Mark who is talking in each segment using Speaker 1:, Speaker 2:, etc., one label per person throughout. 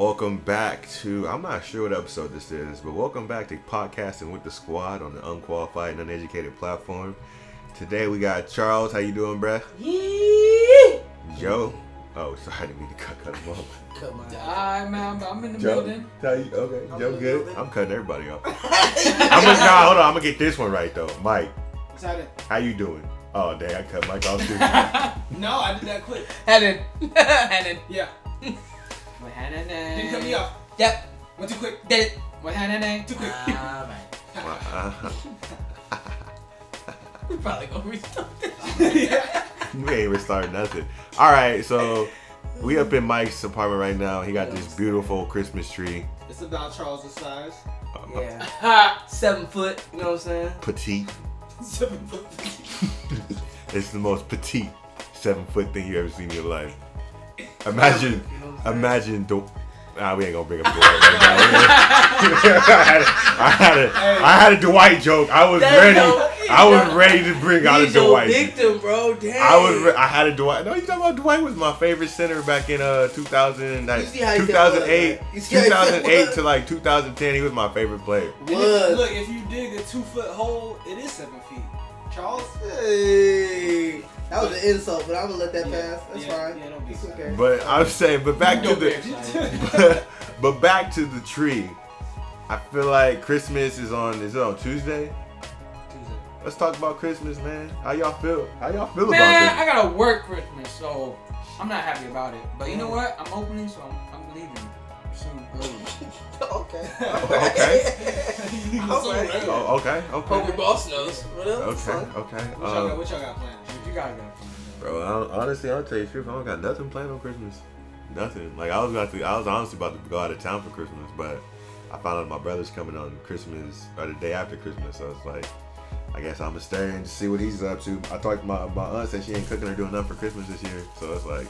Speaker 1: Welcome back to I'm not sure what episode this is, but welcome back to podcasting with the squad on the unqualified and uneducated platform. Today we got Charles. How you doing, bruh? Joe. Oh, sorry, I didn't mean to cut, cut him off.
Speaker 2: Cut my
Speaker 3: Alright, man, I'm in the
Speaker 1: Joe,
Speaker 3: building.
Speaker 1: how you, okay,
Speaker 2: I'm
Speaker 1: Joe,
Speaker 2: in the
Speaker 1: good.
Speaker 2: building.
Speaker 1: I'm cutting everybody off. I'm gonna, nah, hold on. I'm gonna get this one right though. Mike,
Speaker 4: Excited.
Speaker 1: how you doing? Oh, dang, I cut Mike off too.
Speaker 4: No, I did that quick.
Speaker 3: Hannon. Hannon.
Speaker 4: Yeah.
Speaker 3: What Hannon?
Speaker 4: Didn't cut me off.
Speaker 3: Yep.
Speaker 4: Went too quick.
Speaker 3: Did it. What Hannon?
Speaker 4: Too quick.
Speaker 2: Alright.
Speaker 3: We probably gonna restart this.
Speaker 4: yeah.
Speaker 1: we ain't restart nothing. All right, so we up in Mike's apartment right now. He got this beautiful Christmas tree,
Speaker 4: It's about Charles' size.
Speaker 1: uh,
Speaker 2: Yeah. Seven foot, you know what I'm saying?
Speaker 1: petite.
Speaker 4: Seven foot.
Speaker 1: It's the most petite seven foot thing you ever seen in your life. Imagine,
Speaker 2: You know what I'm saying?
Speaker 1: imagine the. Nah, we ain't gonna bring up Dwight right now. I, had a, I, had a, I had a Dwight joke. I was
Speaker 2: There
Speaker 1: ready.
Speaker 2: go.
Speaker 1: I was ready to bring out a
Speaker 2: He's your
Speaker 1: Dwight.
Speaker 2: victim, bro. Damn.
Speaker 1: I was. Re- I had a Dwight. No, you talking about Dwight was my favorite center back in uh 2000,
Speaker 2: You see how he said
Speaker 1: 2008,
Speaker 2: was, right? You see how he said
Speaker 1: 2008 to like 2010. He was my favorite player.
Speaker 4: And if, look, if you dig a two foot hole, it is seven feet. Charles?
Speaker 2: Hey. That was an insult, but I'm gonna let that
Speaker 4: Yeah,
Speaker 2: pass. That's
Speaker 4: yeah,
Speaker 2: fine.
Speaker 4: yeah, don't be
Speaker 2: it's
Speaker 4: excited.
Speaker 2: okay.
Speaker 1: But I'm saying, but back to
Speaker 3: Don't be
Speaker 1: the, but, but back to the tree. I feel like Christmas is on. Is it on Tuesday? Tuesday. Let's talk about Christmas, man. How y'all feel? How y'all feel
Speaker 3: Man,
Speaker 1: about it?
Speaker 3: Man, I gotta work Christmas, so I'm not happy about it. But you know what? I'm opening, so I'm, I'm leaving soon. Early.
Speaker 2: Oh, oh, okay.
Speaker 1: Okay.
Speaker 2: Alright.
Speaker 1: Oh, okay,
Speaker 3: Hope
Speaker 1: okay,
Speaker 3: your boss knows.
Speaker 2: What else?
Speaker 1: okay, okay.
Speaker 4: What y'all, got,
Speaker 1: uh,
Speaker 4: what y'all got planned?
Speaker 3: What you gotta get from
Speaker 1: bro, I honestly, I'll tell you the truth. I don't got nothing planned on Christmas. Nothing. Like I was about to, I was honestly about to go out of town for Christmas, but I found out my brother's coming on Christmas or the day after Christmas. So it's like, I guess I'm gonna stay and see what he's up to. I talked to my my aunt said she ain't cooking or doing nothing for Christmas this year, so it's like.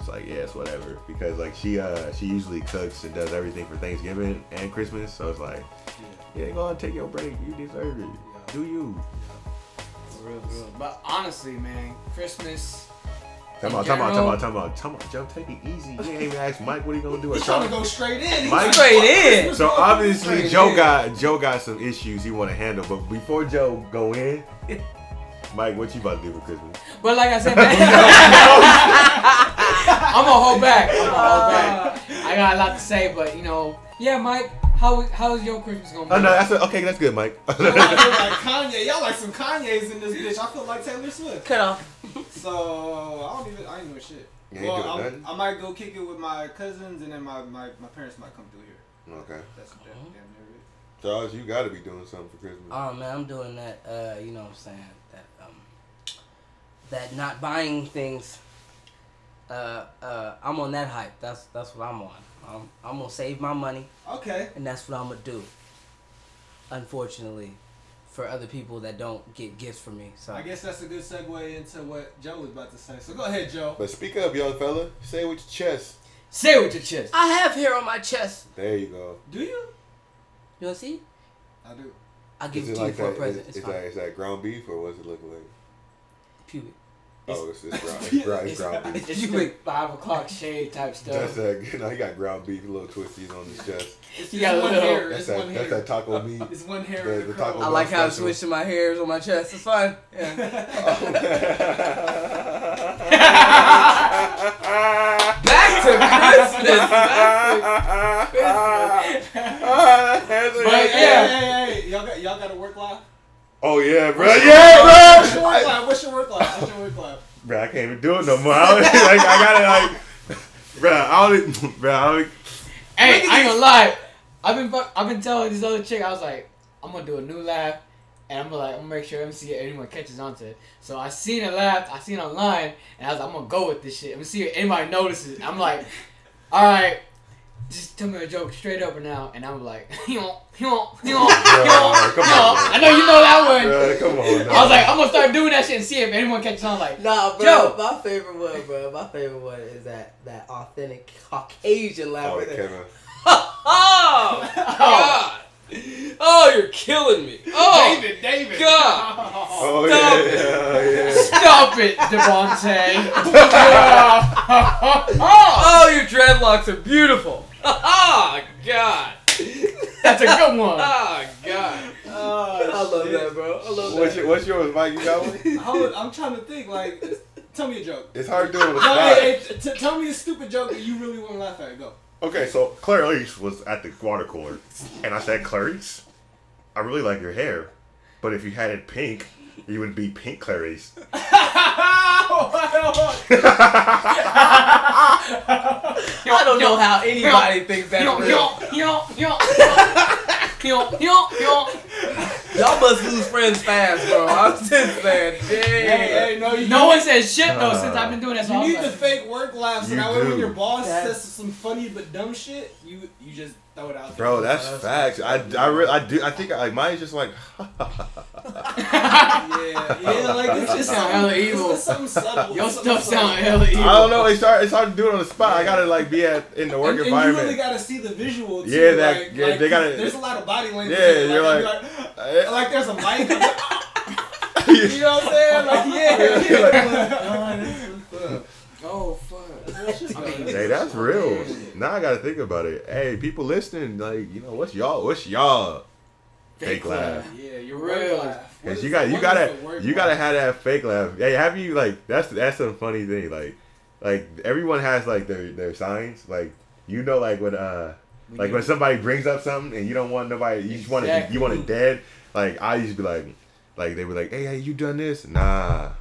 Speaker 1: It's like yeah, it's whatever because like she uh she usually cooks and does everything for Thanksgiving and Christmas, so it's like yeah, go on take your break, you deserve it, do you?
Speaker 3: For real, real. But honestly, man, Christmas.
Speaker 1: Talking about, talking about, talking about, talking about, talking about, Joe, take it easy. You ain't even ask Mike what he gonna do. or
Speaker 4: He's trying to go straight in. He's
Speaker 1: Mike-
Speaker 3: Straight in.
Speaker 4: Christmas,
Speaker 1: So obviously
Speaker 3: Straight
Speaker 1: Joe
Speaker 3: in.
Speaker 1: got Joe got some issues he want to handle, but before Joe go in, Mike, what you about to do for Christmas?
Speaker 3: But like I said, man, I'm gonna hold back. I'm gonna hold back. I got a lot to say, but you know, yeah, Mike, how how's your Christmas gonna be?
Speaker 1: Oh no, that's a, okay. That's good, Mike.
Speaker 4: I feel like Kanye. Y'all like some Kanye's in this bitch. I feel like Taylor Swift.
Speaker 2: Cut off.
Speaker 4: So I don't even. I ain't doing shit.
Speaker 1: You ain't
Speaker 4: well,
Speaker 1: doing
Speaker 4: I'm-
Speaker 1: nothing?
Speaker 4: I might go kick it with my cousins, and then my, my, my parents might come through here.
Speaker 1: okay,
Speaker 4: That's that, damn near it.
Speaker 1: Charles, you got to be doing something for Christmas.
Speaker 2: Oh man, I'm doing that. Uh, you know what I'm saying? That um, that not buying things. Uh, uh, I'm on that hype. That's that's what I'm on. I'm, I'm gonna save my money,
Speaker 4: Okay.
Speaker 2: and that's what I'm gonna do. Unfortunately, for other people that don't get gifts from me, so
Speaker 4: I guess that's a good segue into what Joe was about to say. So go ahead, Joe.
Speaker 1: But speak up, young fella. Say it with your chest.
Speaker 3: Say it with your chest.
Speaker 2: I have hair on my chest.
Speaker 1: There you go.
Speaker 4: Do you?
Speaker 2: You wanna see?
Speaker 4: I do.
Speaker 2: I'll give
Speaker 1: Is
Speaker 2: it
Speaker 1: it
Speaker 2: to you
Speaker 1: like
Speaker 2: for a
Speaker 1: that?
Speaker 2: present.
Speaker 1: Is,
Speaker 2: It's
Speaker 1: is
Speaker 2: fine.
Speaker 1: that is that ground beef or what's it look like?
Speaker 2: Pubic.
Speaker 1: Oh, it's, it's ground. It's, ground, it's ground beef.
Speaker 3: It's the five o'clock shade type stuff.
Speaker 1: That's
Speaker 3: stuff.
Speaker 1: that. You know, he got ground beef, little twisties on his chest.
Speaker 4: It's,
Speaker 3: You got
Speaker 4: one
Speaker 3: little-
Speaker 4: hair.
Speaker 1: That's
Speaker 4: It's one
Speaker 1: that. That's
Speaker 4: hair.
Speaker 1: that taco meat.
Speaker 4: It's one hair.
Speaker 1: The- the
Speaker 4: the
Speaker 1: taco
Speaker 2: I
Speaker 4: crown.
Speaker 2: like how I'm
Speaker 1: special.
Speaker 2: switching my hairs on my chest. It's fine. Yeah. Oh.
Speaker 3: Back to Christmas.
Speaker 4: But
Speaker 3: But
Speaker 4: yeah,
Speaker 3: yeah.
Speaker 4: hey, hey, hey, y'all got y'all got a work life.
Speaker 1: Oh yeah, bro.
Speaker 4: What's
Speaker 1: Yeah,
Speaker 4: your
Speaker 1: bro.
Speaker 4: work life? What's your work life? What's your work life?
Speaker 1: Bro, I can't even do it no more. I, was, like, I gotta like, bro. I only, bro. I only,
Speaker 3: Hey, I ain't gonna lie. I've been fuck- I've been telling this other chick I was like, I'm gonna do a new laugh, and I'm gonna like I'm gonna make sure MC anyone catches on to it. So I seen a laugh, I seen it online, and I was like, I'm gonna go with this shit. I'm gonna see if anybody notices. I'm like, all right, just tell me a joke straight up and now, and I'm like, you know, you know, you know, you know,
Speaker 1: come
Speaker 3: you know.
Speaker 1: on.
Speaker 3: I know you know that one.
Speaker 1: bro, come on.
Speaker 3: I was like, I'm gonna start doing that shit and see if anyone catches on. Like,
Speaker 2: Nah, bro.
Speaker 3: Joe.
Speaker 2: My favorite one, bro. My favorite one is that that authentic Caucasian laugh.
Speaker 1: oh,
Speaker 2: right
Speaker 1: the
Speaker 2: there.
Speaker 1: Kevin.
Speaker 2: Oh, God. Oh, you're killing me. Oh,
Speaker 4: David, David.
Speaker 2: God.
Speaker 1: Oh
Speaker 2: Stop
Speaker 1: yeah, yeah, yeah.
Speaker 3: Stop it, Devontae.
Speaker 2: oh, your dreadlocks are beautiful. Oh, God.
Speaker 3: That's a good one.
Speaker 2: Oh, God.
Speaker 4: Oh,
Speaker 2: I love
Speaker 4: shit.
Speaker 2: that, bro. I love
Speaker 1: What's,
Speaker 2: that.
Speaker 1: your, what's yours, Mike? You got one?
Speaker 4: Hold, I'm trying to think. Like, tell me a joke.
Speaker 1: It's hard doing on the
Speaker 4: No,
Speaker 1: spot.
Speaker 4: hey, hey, t- tell me a stupid joke that you really want to laugh at. Go.
Speaker 1: Okay, so Clarice was at the water cooler, and I said, Clarice, I really like your hair, but if you had it pink, you would be pink Clarice.
Speaker 2: I don't know how anybody thinks that's real.
Speaker 3: yo, yo, yo. Yo, yo, yo.
Speaker 2: Y'all must lose friends fast, bro. I'm just saying,
Speaker 4: hey, hey, no, you
Speaker 3: No one says shit though since I've uh, been doing that. So
Speaker 4: You
Speaker 3: I was
Speaker 4: need the fake work laugh so
Speaker 1: You
Speaker 4: that way when your boss
Speaker 2: That's-
Speaker 4: says some funny but dumb shit, you you just throw it out there.
Speaker 1: Bro, that's
Speaker 2: That's-
Speaker 1: facts. I, I, re- I do. I think like mine's just like.
Speaker 4: yeah, yeah, like it's just
Speaker 3: Sound hella evil.
Speaker 4: It's something subtle.
Speaker 3: Your
Speaker 4: something
Speaker 3: stuff
Speaker 4: subtle.
Speaker 3: sound hella evil.
Speaker 1: I don't know. It's hard. It's hard to do it on the spot. I gotta like be at in the work
Speaker 4: And, and you really gotta see the visual too.
Speaker 1: Yeah, that-
Speaker 4: like,
Speaker 1: yeah,
Speaker 4: like,
Speaker 1: they gotta-
Speaker 4: There's a lot of body language.
Speaker 1: Yeah,
Speaker 4: in
Speaker 1: you're
Speaker 4: like,
Speaker 1: like-
Speaker 4: I'd like, uh, like there's a mic. I'm you know what I'm saying? Like, yeah.
Speaker 3: Oh fuck. I mean,
Speaker 1: hey, that's real. Now I gotta think about it. Hey, people listening, like you know, what's y'all? What's y'all fake laugh?
Speaker 4: yeah, you're
Speaker 3: Real.
Speaker 4: real. What
Speaker 1: Cause you got you gotta
Speaker 4: is the word
Speaker 1: you gotta have that fake laugh. Hey, have you like that's that's a funny thing. Like like everyone has like their their signs. Like you know like when uh like when somebody brings up something and you don't want nobody you just want it you want it dead. Like I used to be like like they were like, Hey, hey, you done this? Nah.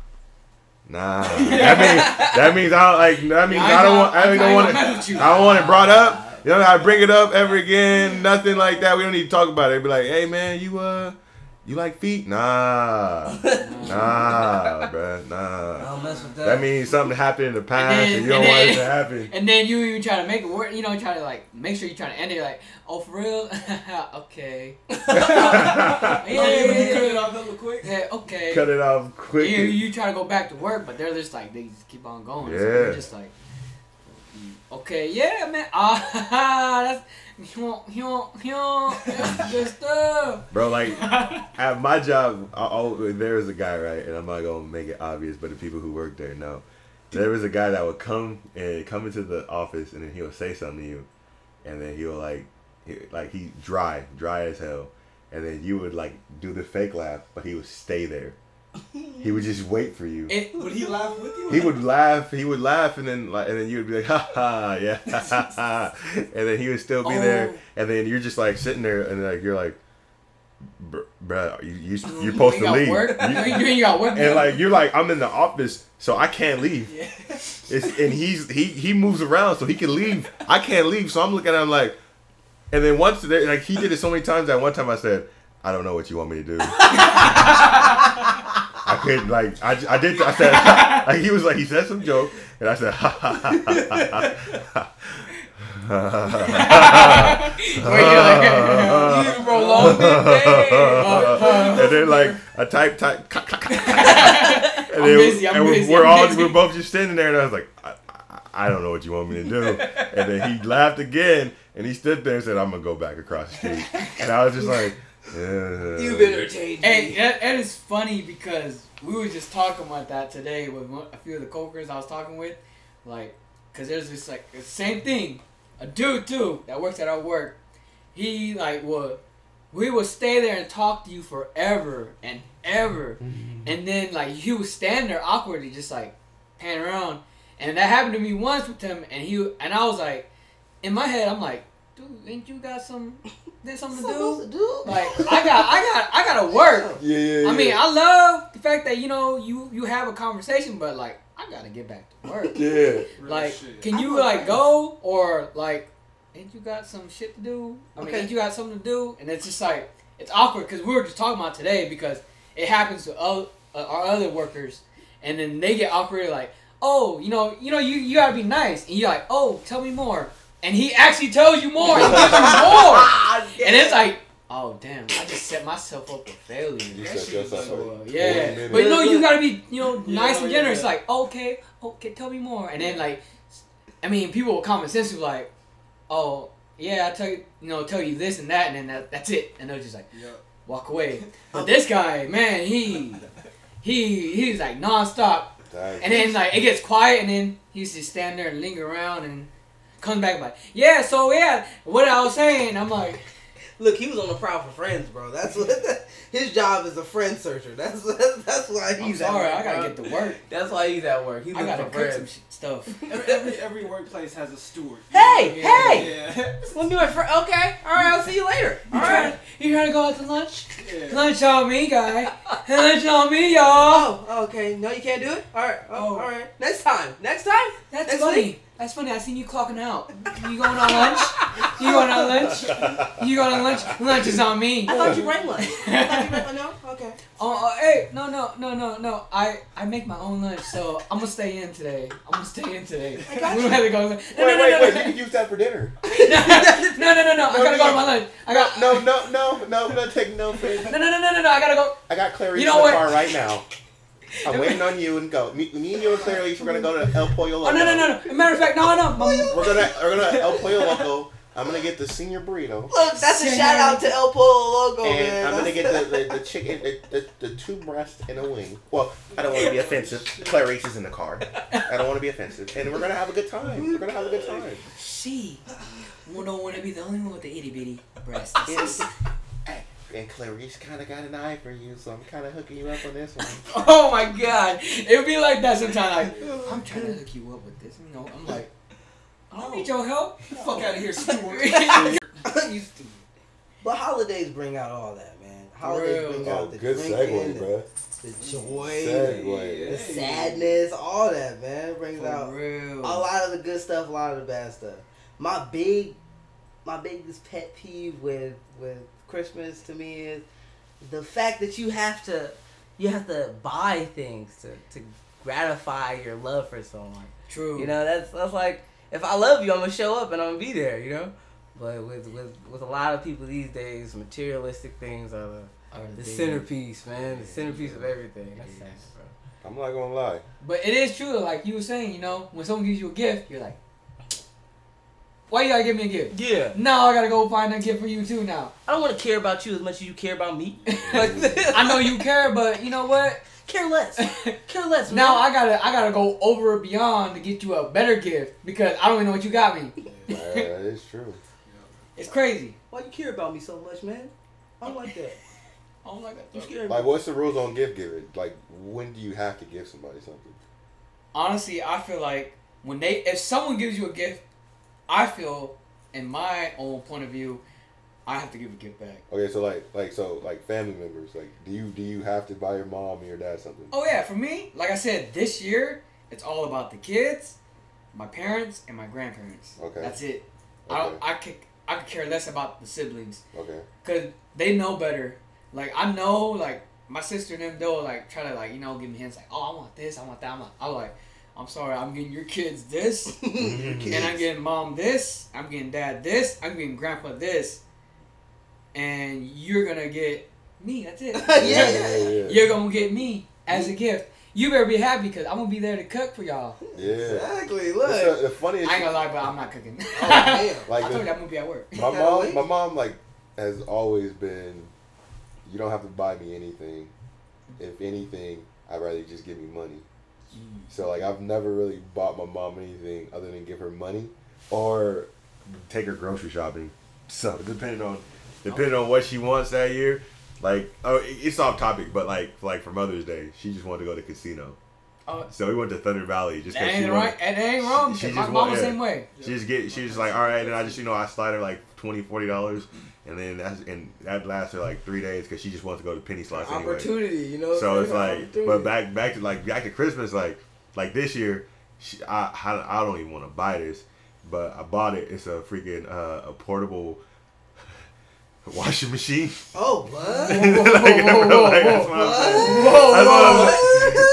Speaker 1: Nah. That means that means I don't like that means I don't want I don't want it I don't want it brought up. You don't gotta bring it up ever again. Nothing like that. We don't need to talk about it. Be like, hey man, you uh, you like feet? Nah, nah, bruh,
Speaker 2: I
Speaker 1: nah.
Speaker 2: don't mess with that.
Speaker 1: That means something happened in the past, and,
Speaker 3: then-
Speaker 1: you don't
Speaker 3: and
Speaker 1: want it to happen.
Speaker 3: And then you you try to make it work. You know, try to like make sure you try to end it like, oh for real, okay,
Speaker 4: Yeah,
Speaker 3: yeah,
Speaker 4: when you
Speaker 3: yeah,
Speaker 4: cut it off hella quick.
Speaker 3: yeah, okay.
Speaker 1: Cut it off quick.
Speaker 3: You, you try to go back to work, but they're just like they just keep on going. So
Speaker 1: Yeah.
Speaker 3: you're just like, okay, yeah, man. Ah, that's.
Speaker 1: Bro, like at my job, I, oh, there was a guy, right? And I'm not gonna make it obvious, but the people who work there know. There was a guy that would come and come into the office, and then he would say something to you, and then he would like, he, like he dry, dry as hell, and then you would like do the fake laugh, but he would stay there. He would just wait for you.
Speaker 3: It,
Speaker 4: Would he laugh with you?
Speaker 1: He would laugh. He would laugh, and then like, and then you would be like, ha ha, yeah, ha, ha, ha. and then he would still be there,
Speaker 3: Oh.
Speaker 1: and then you're just like sitting there, and like you're like, "Br- bruh, you, you mm,
Speaker 3: you're
Speaker 1: supposed
Speaker 3: ain't
Speaker 1: to leave,
Speaker 3: Work?
Speaker 1: You-
Speaker 3: You, you ain't got work.
Speaker 1: and like you're like, I'm in the office, so I can't leave.
Speaker 4: Yeah.
Speaker 1: It's, and he's he he moves around, so he can leave. I can't leave, so I'm looking at him like, and then once like he did it so many times that one time I said, I don't know what you want me to do. I couldn't like I, I did I said like he was like he said some joke and I said ha ha ha ha ha
Speaker 3: like,
Speaker 2: you prolonged it,
Speaker 1: and then like I type type and
Speaker 3: I'm busy,
Speaker 1: and we're,
Speaker 3: busy,
Speaker 1: we're all
Speaker 3: busy.
Speaker 1: we're both just standing there and I was like I, I, I don't know what you want me to do. And then he laughed again and he stood there and said I'm gonna go back across the street. And I was just like yeah.
Speaker 2: You've entertained
Speaker 3: Hey,
Speaker 2: me.
Speaker 3: that, that is funny because we were just talking about that today with a few of the coworkers I was talking with. Like, because there's this, like, the same thing. A dude, too, that works at our work. He, like, would, we would stay there and talk to you forever and ever. Mm-hmm. And then, like, he would stand there awkwardly, just, like, pan around. And that happened to me once with him. And he, and I was like, in my head, I'm like, dude, ain't you got some, did something to do? Like I got, I got, I gotta work.
Speaker 1: yeah, yeah, yeah.
Speaker 3: I mean, I love the fact that you know you you have a conversation, but like I gotta get back to work.
Speaker 1: yeah
Speaker 4: Real
Speaker 3: Like,
Speaker 4: shit.
Speaker 3: can you like go or like, ain't you got some shit to do? I mean,
Speaker 2: Okay.
Speaker 3: ain't you got something to do? And it's just like it's awkward because we were just talking about today because it happens to other, uh, our other workers, and then they get awkward like, oh, you know, you know, you you gotta be nice, and you're like, oh, tell me more, and he actually tells you more, and gives you more, and it's like. Oh damn! I just set myself up for failure.
Speaker 1: You set yourself
Speaker 3: So,
Speaker 1: up.
Speaker 3: uh, yeah, but you know you gotta be you know
Speaker 4: Yeah,
Speaker 3: nice and generous.
Speaker 4: yeah.
Speaker 3: Like okay, okay, tell me more. And then like, I mean, people with common sense are like, oh, yeah, I tell you, you know, tell you this and that, and then that, that's it, and they'll just like
Speaker 4: Yeah.
Speaker 3: walk away. But this guy, man, he he he's like nonstop,
Speaker 1: That-
Speaker 3: and then like it gets quiet, and then he's just stand there and linger around, and comes back like, yeah, so yeah, what I was saying, I'm like,
Speaker 2: Look, he was on the prowl for friends, bro. That's what his job is a friend searcher. That's that's why
Speaker 3: I'm
Speaker 2: he's
Speaker 3: sorry,
Speaker 2: at work,
Speaker 3: I gotta
Speaker 2: bro.
Speaker 3: get to work.
Speaker 2: That's why he's at work. He's
Speaker 3: I
Speaker 2: looking
Speaker 3: gotta
Speaker 2: for
Speaker 3: cook some
Speaker 2: friends.
Speaker 3: sh- stuff.
Speaker 4: Every, every every workplace has a steward.
Speaker 2: Hey,
Speaker 3: Yeah.
Speaker 2: hey!
Speaker 4: Yeah.
Speaker 2: Let me my friend. Okay, all right. I'll see you later.
Speaker 3: You
Speaker 2: All
Speaker 3: trying,
Speaker 2: right.
Speaker 3: you trying to go out to lunch?
Speaker 4: yeah.
Speaker 3: Lunch on me, guy. lunch on me, y'all.
Speaker 2: Oh, okay. No, you can't do it. All right. Oh,
Speaker 3: Oh.
Speaker 2: all right. Next time. Next time.
Speaker 3: That's
Speaker 2: Next
Speaker 3: funny.
Speaker 2: week.
Speaker 3: That's funny. I seen you clocking out. You going on lunch? You going on lunch? You going on lunch? Lunch is on me.
Speaker 2: I thought you ran lunch. I thought you ran lunch. No. Okay.
Speaker 3: Oh, oh, hey, no, no, no, no, no. I, I make my own lunch, so I'm gonna stay in today. I'm gonna stay in today.
Speaker 2: I got
Speaker 3: we don't have to go. No,
Speaker 1: Wait,
Speaker 3: no, no,
Speaker 1: wait,
Speaker 3: no,
Speaker 1: wait!
Speaker 3: no,
Speaker 1: You can use that for dinner.
Speaker 3: no, no, no, no. I gotta go to my lunch. I got
Speaker 1: No, no, no, no! I'm gonna take no for
Speaker 3: no, no, no, no, no, no. I gotta go.
Speaker 1: I got Clarice
Speaker 3: You know
Speaker 1: in the
Speaker 3: what?
Speaker 1: car right now. I'm waiting on you and go. Me, me and you and Clarice, we're gonna go to El Pollo Loco.
Speaker 3: Oh no, no, no, no. Matter of fact, no, no.
Speaker 1: We're gonna we're gonna El Pollo Loco. I'm gonna get the senior burrito.
Speaker 2: Look, that's a shout out to El Pollo Loco,
Speaker 1: And
Speaker 2: man.
Speaker 1: I'm gonna get the, the, the chicken, the, the, the two breasts and a wing. Well, I don't want to be offensive. Clarice is in the car. I don't want to be offensive. And we're gonna have a good time. We're gonna have a good time.
Speaker 3: she don't want to be the only one with the itty bitty breasts.
Speaker 1: And Clarice kind of got an eye for you, so I'm kind of hooking you up on this one.
Speaker 3: Oh my god, it would be like that sometimes. Like, I'm trying to hook you up with this. You know, I'm like, I don't need your help.
Speaker 4: Fuck out of here, steward.
Speaker 2: you stupid. But holidays bring out all that, man. Holidays
Speaker 3: real.
Speaker 2: bring
Speaker 1: Oh,
Speaker 2: out the drinking, the, the joy,
Speaker 1: Segue.
Speaker 2: the sadness, all that, man. Brings out
Speaker 3: real.
Speaker 2: a lot of the good stuff, a lot of the bad stuff. My big, my biggest pet peeve with with Christmas to me is the fact that you have to, you have to buy things to to gratify your love for someone.
Speaker 3: True.
Speaker 2: You know, that's that's like if I love you, I'm gonna show up and I'm gonna be there. You know, but with with with a lot of people these days, materialistic things are the,
Speaker 3: Are
Speaker 2: the
Speaker 3: they-
Speaker 2: centerpiece, man. The centerpiece of everything. That's sad, bro.
Speaker 1: I'm not gonna lie.
Speaker 3: But it is true, like you were saying, you know, when someone gives you a gift, you're like, why you gotta give me a gift?
Speaker 2: Yeah,
Speaker 3: Now I gotta go find a gift for you too now.
Speaker 2: I don't want to care about you as much as you care about me.
Speaker 3: I know you care, but you know what?
Speaker 2: care less. Care less.
Speaker 3: Now
Speaker 2: man.
Speaker 3: I gotta I gotta go over and beyond to get you a better gift because I don't even know what you got me.
Speaker 1: Uh, it's true.
Speaker 3: It's crazy.
Speaker 2: Why you care about me so much, man? I'm like that.
Speaker 3: Oh my
Speaker 2: You
Speaker 3: god.
Speaker 2: scared
Speaker 1: Like, what's the rules on gift giving? Like, when do you have to give somebody something?
Speaker 3: Honestly, I feel like when they if someone gives you a gift, I feel in my own point of view, I have to give a gift back.
Speaker 1: Okay, so like, like, so like family members. Like, do you do you have to buy your mom or your dad something?
Speaker 3: Oh yeah, for me, like I said, this year it's all about the kids, my parents, and my grandparents.
Speaker 1: Okay.
Speaker 3: That's it. I don't, I could I could care less about the siblings
Speaker 1: Okay.
Speaker 3: because they know better. Like I know, like my sister and them, they'll like try to like you know give me hints like, oh I want this, I want that. I'm like, I'm like, I'm sorry, I'm getting your kids this, and I'm getting mom this, I'm getting dad this, I'm getting grandpa this, and you're gonna get me. That's it.
Speaker 2: Yeah, yeah,
Speaker 1: yeah.
Speaker 3: You're gonna get me as a gift. You better be happy because I'm gonna be there to cook for y'all.
Speaker 1: Yeah.
Speaker 2: Exactly.
Speaker 1: It's
Speaker 2: Look.
Speaker 1: the, the funniest.
Speaker 3: I ain't gonna lie, but I'm not cooking.
Speaker 2: Oh, damn.
Speaker 1: Like
Speaker 3: I
Speaker 1: the-
Speaker 3: told you I'm gonna be at work.
Speaker 1: My mom, my mom, like, has always been. You don't have to buy me anything. If anything, I'd rather you just give me money. Mm. So like, I've never really bought my mom anything other than give her money or take her grocery shopping. So depending on depending on what she wants that year, like oh, it's off topic, but like like for Mother's Day, she just wanted to go to casino.
Speaker 3: Oh.
Speaker 1: So we went to Thunder Valley just because she wanted.
Speaker 3: right. That ain't wrong.
Speaker 1: She- she
Speaker 3: my
Speaker 1: just
Speaker 3: mom the same way.
Speaker 1: She just get she just like all right, and I just you know I slide her like 20 40 dollars, and then that's and that lasts her like three days because she just wants to go to penny slots anyway.
Speaker 2: Opportunity, you know.
Speaker 1: So it's like, but back back to like back to Christmas, like like this year, she, I I I don't even want to buy this, but I bought it. It's a freaking uh, a portable washing machine.
Speaker 2: Oh, what?
Speaker 1: Like, like, that's what I'm saying.
Speaker 2: What?
Speaker 1: That's what I'm saying.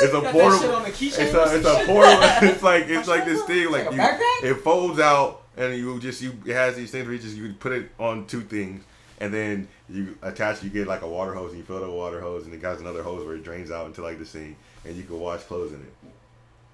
Speaker 1: It's a
Speaker 4: Got that shit
Speaker 1: portable.
Speaker 4: on the keychain.
Speaker 1: It's a it's a portable. It's like it's like this thing like
Speaker 3: Like
Speaker 1: you, it folds out and you just you it has these things where you just you put it on two things and then you attach you get like a water hose and you fill the water hose and it got another hose where it drains out into like the sink and you can wash clothes in it.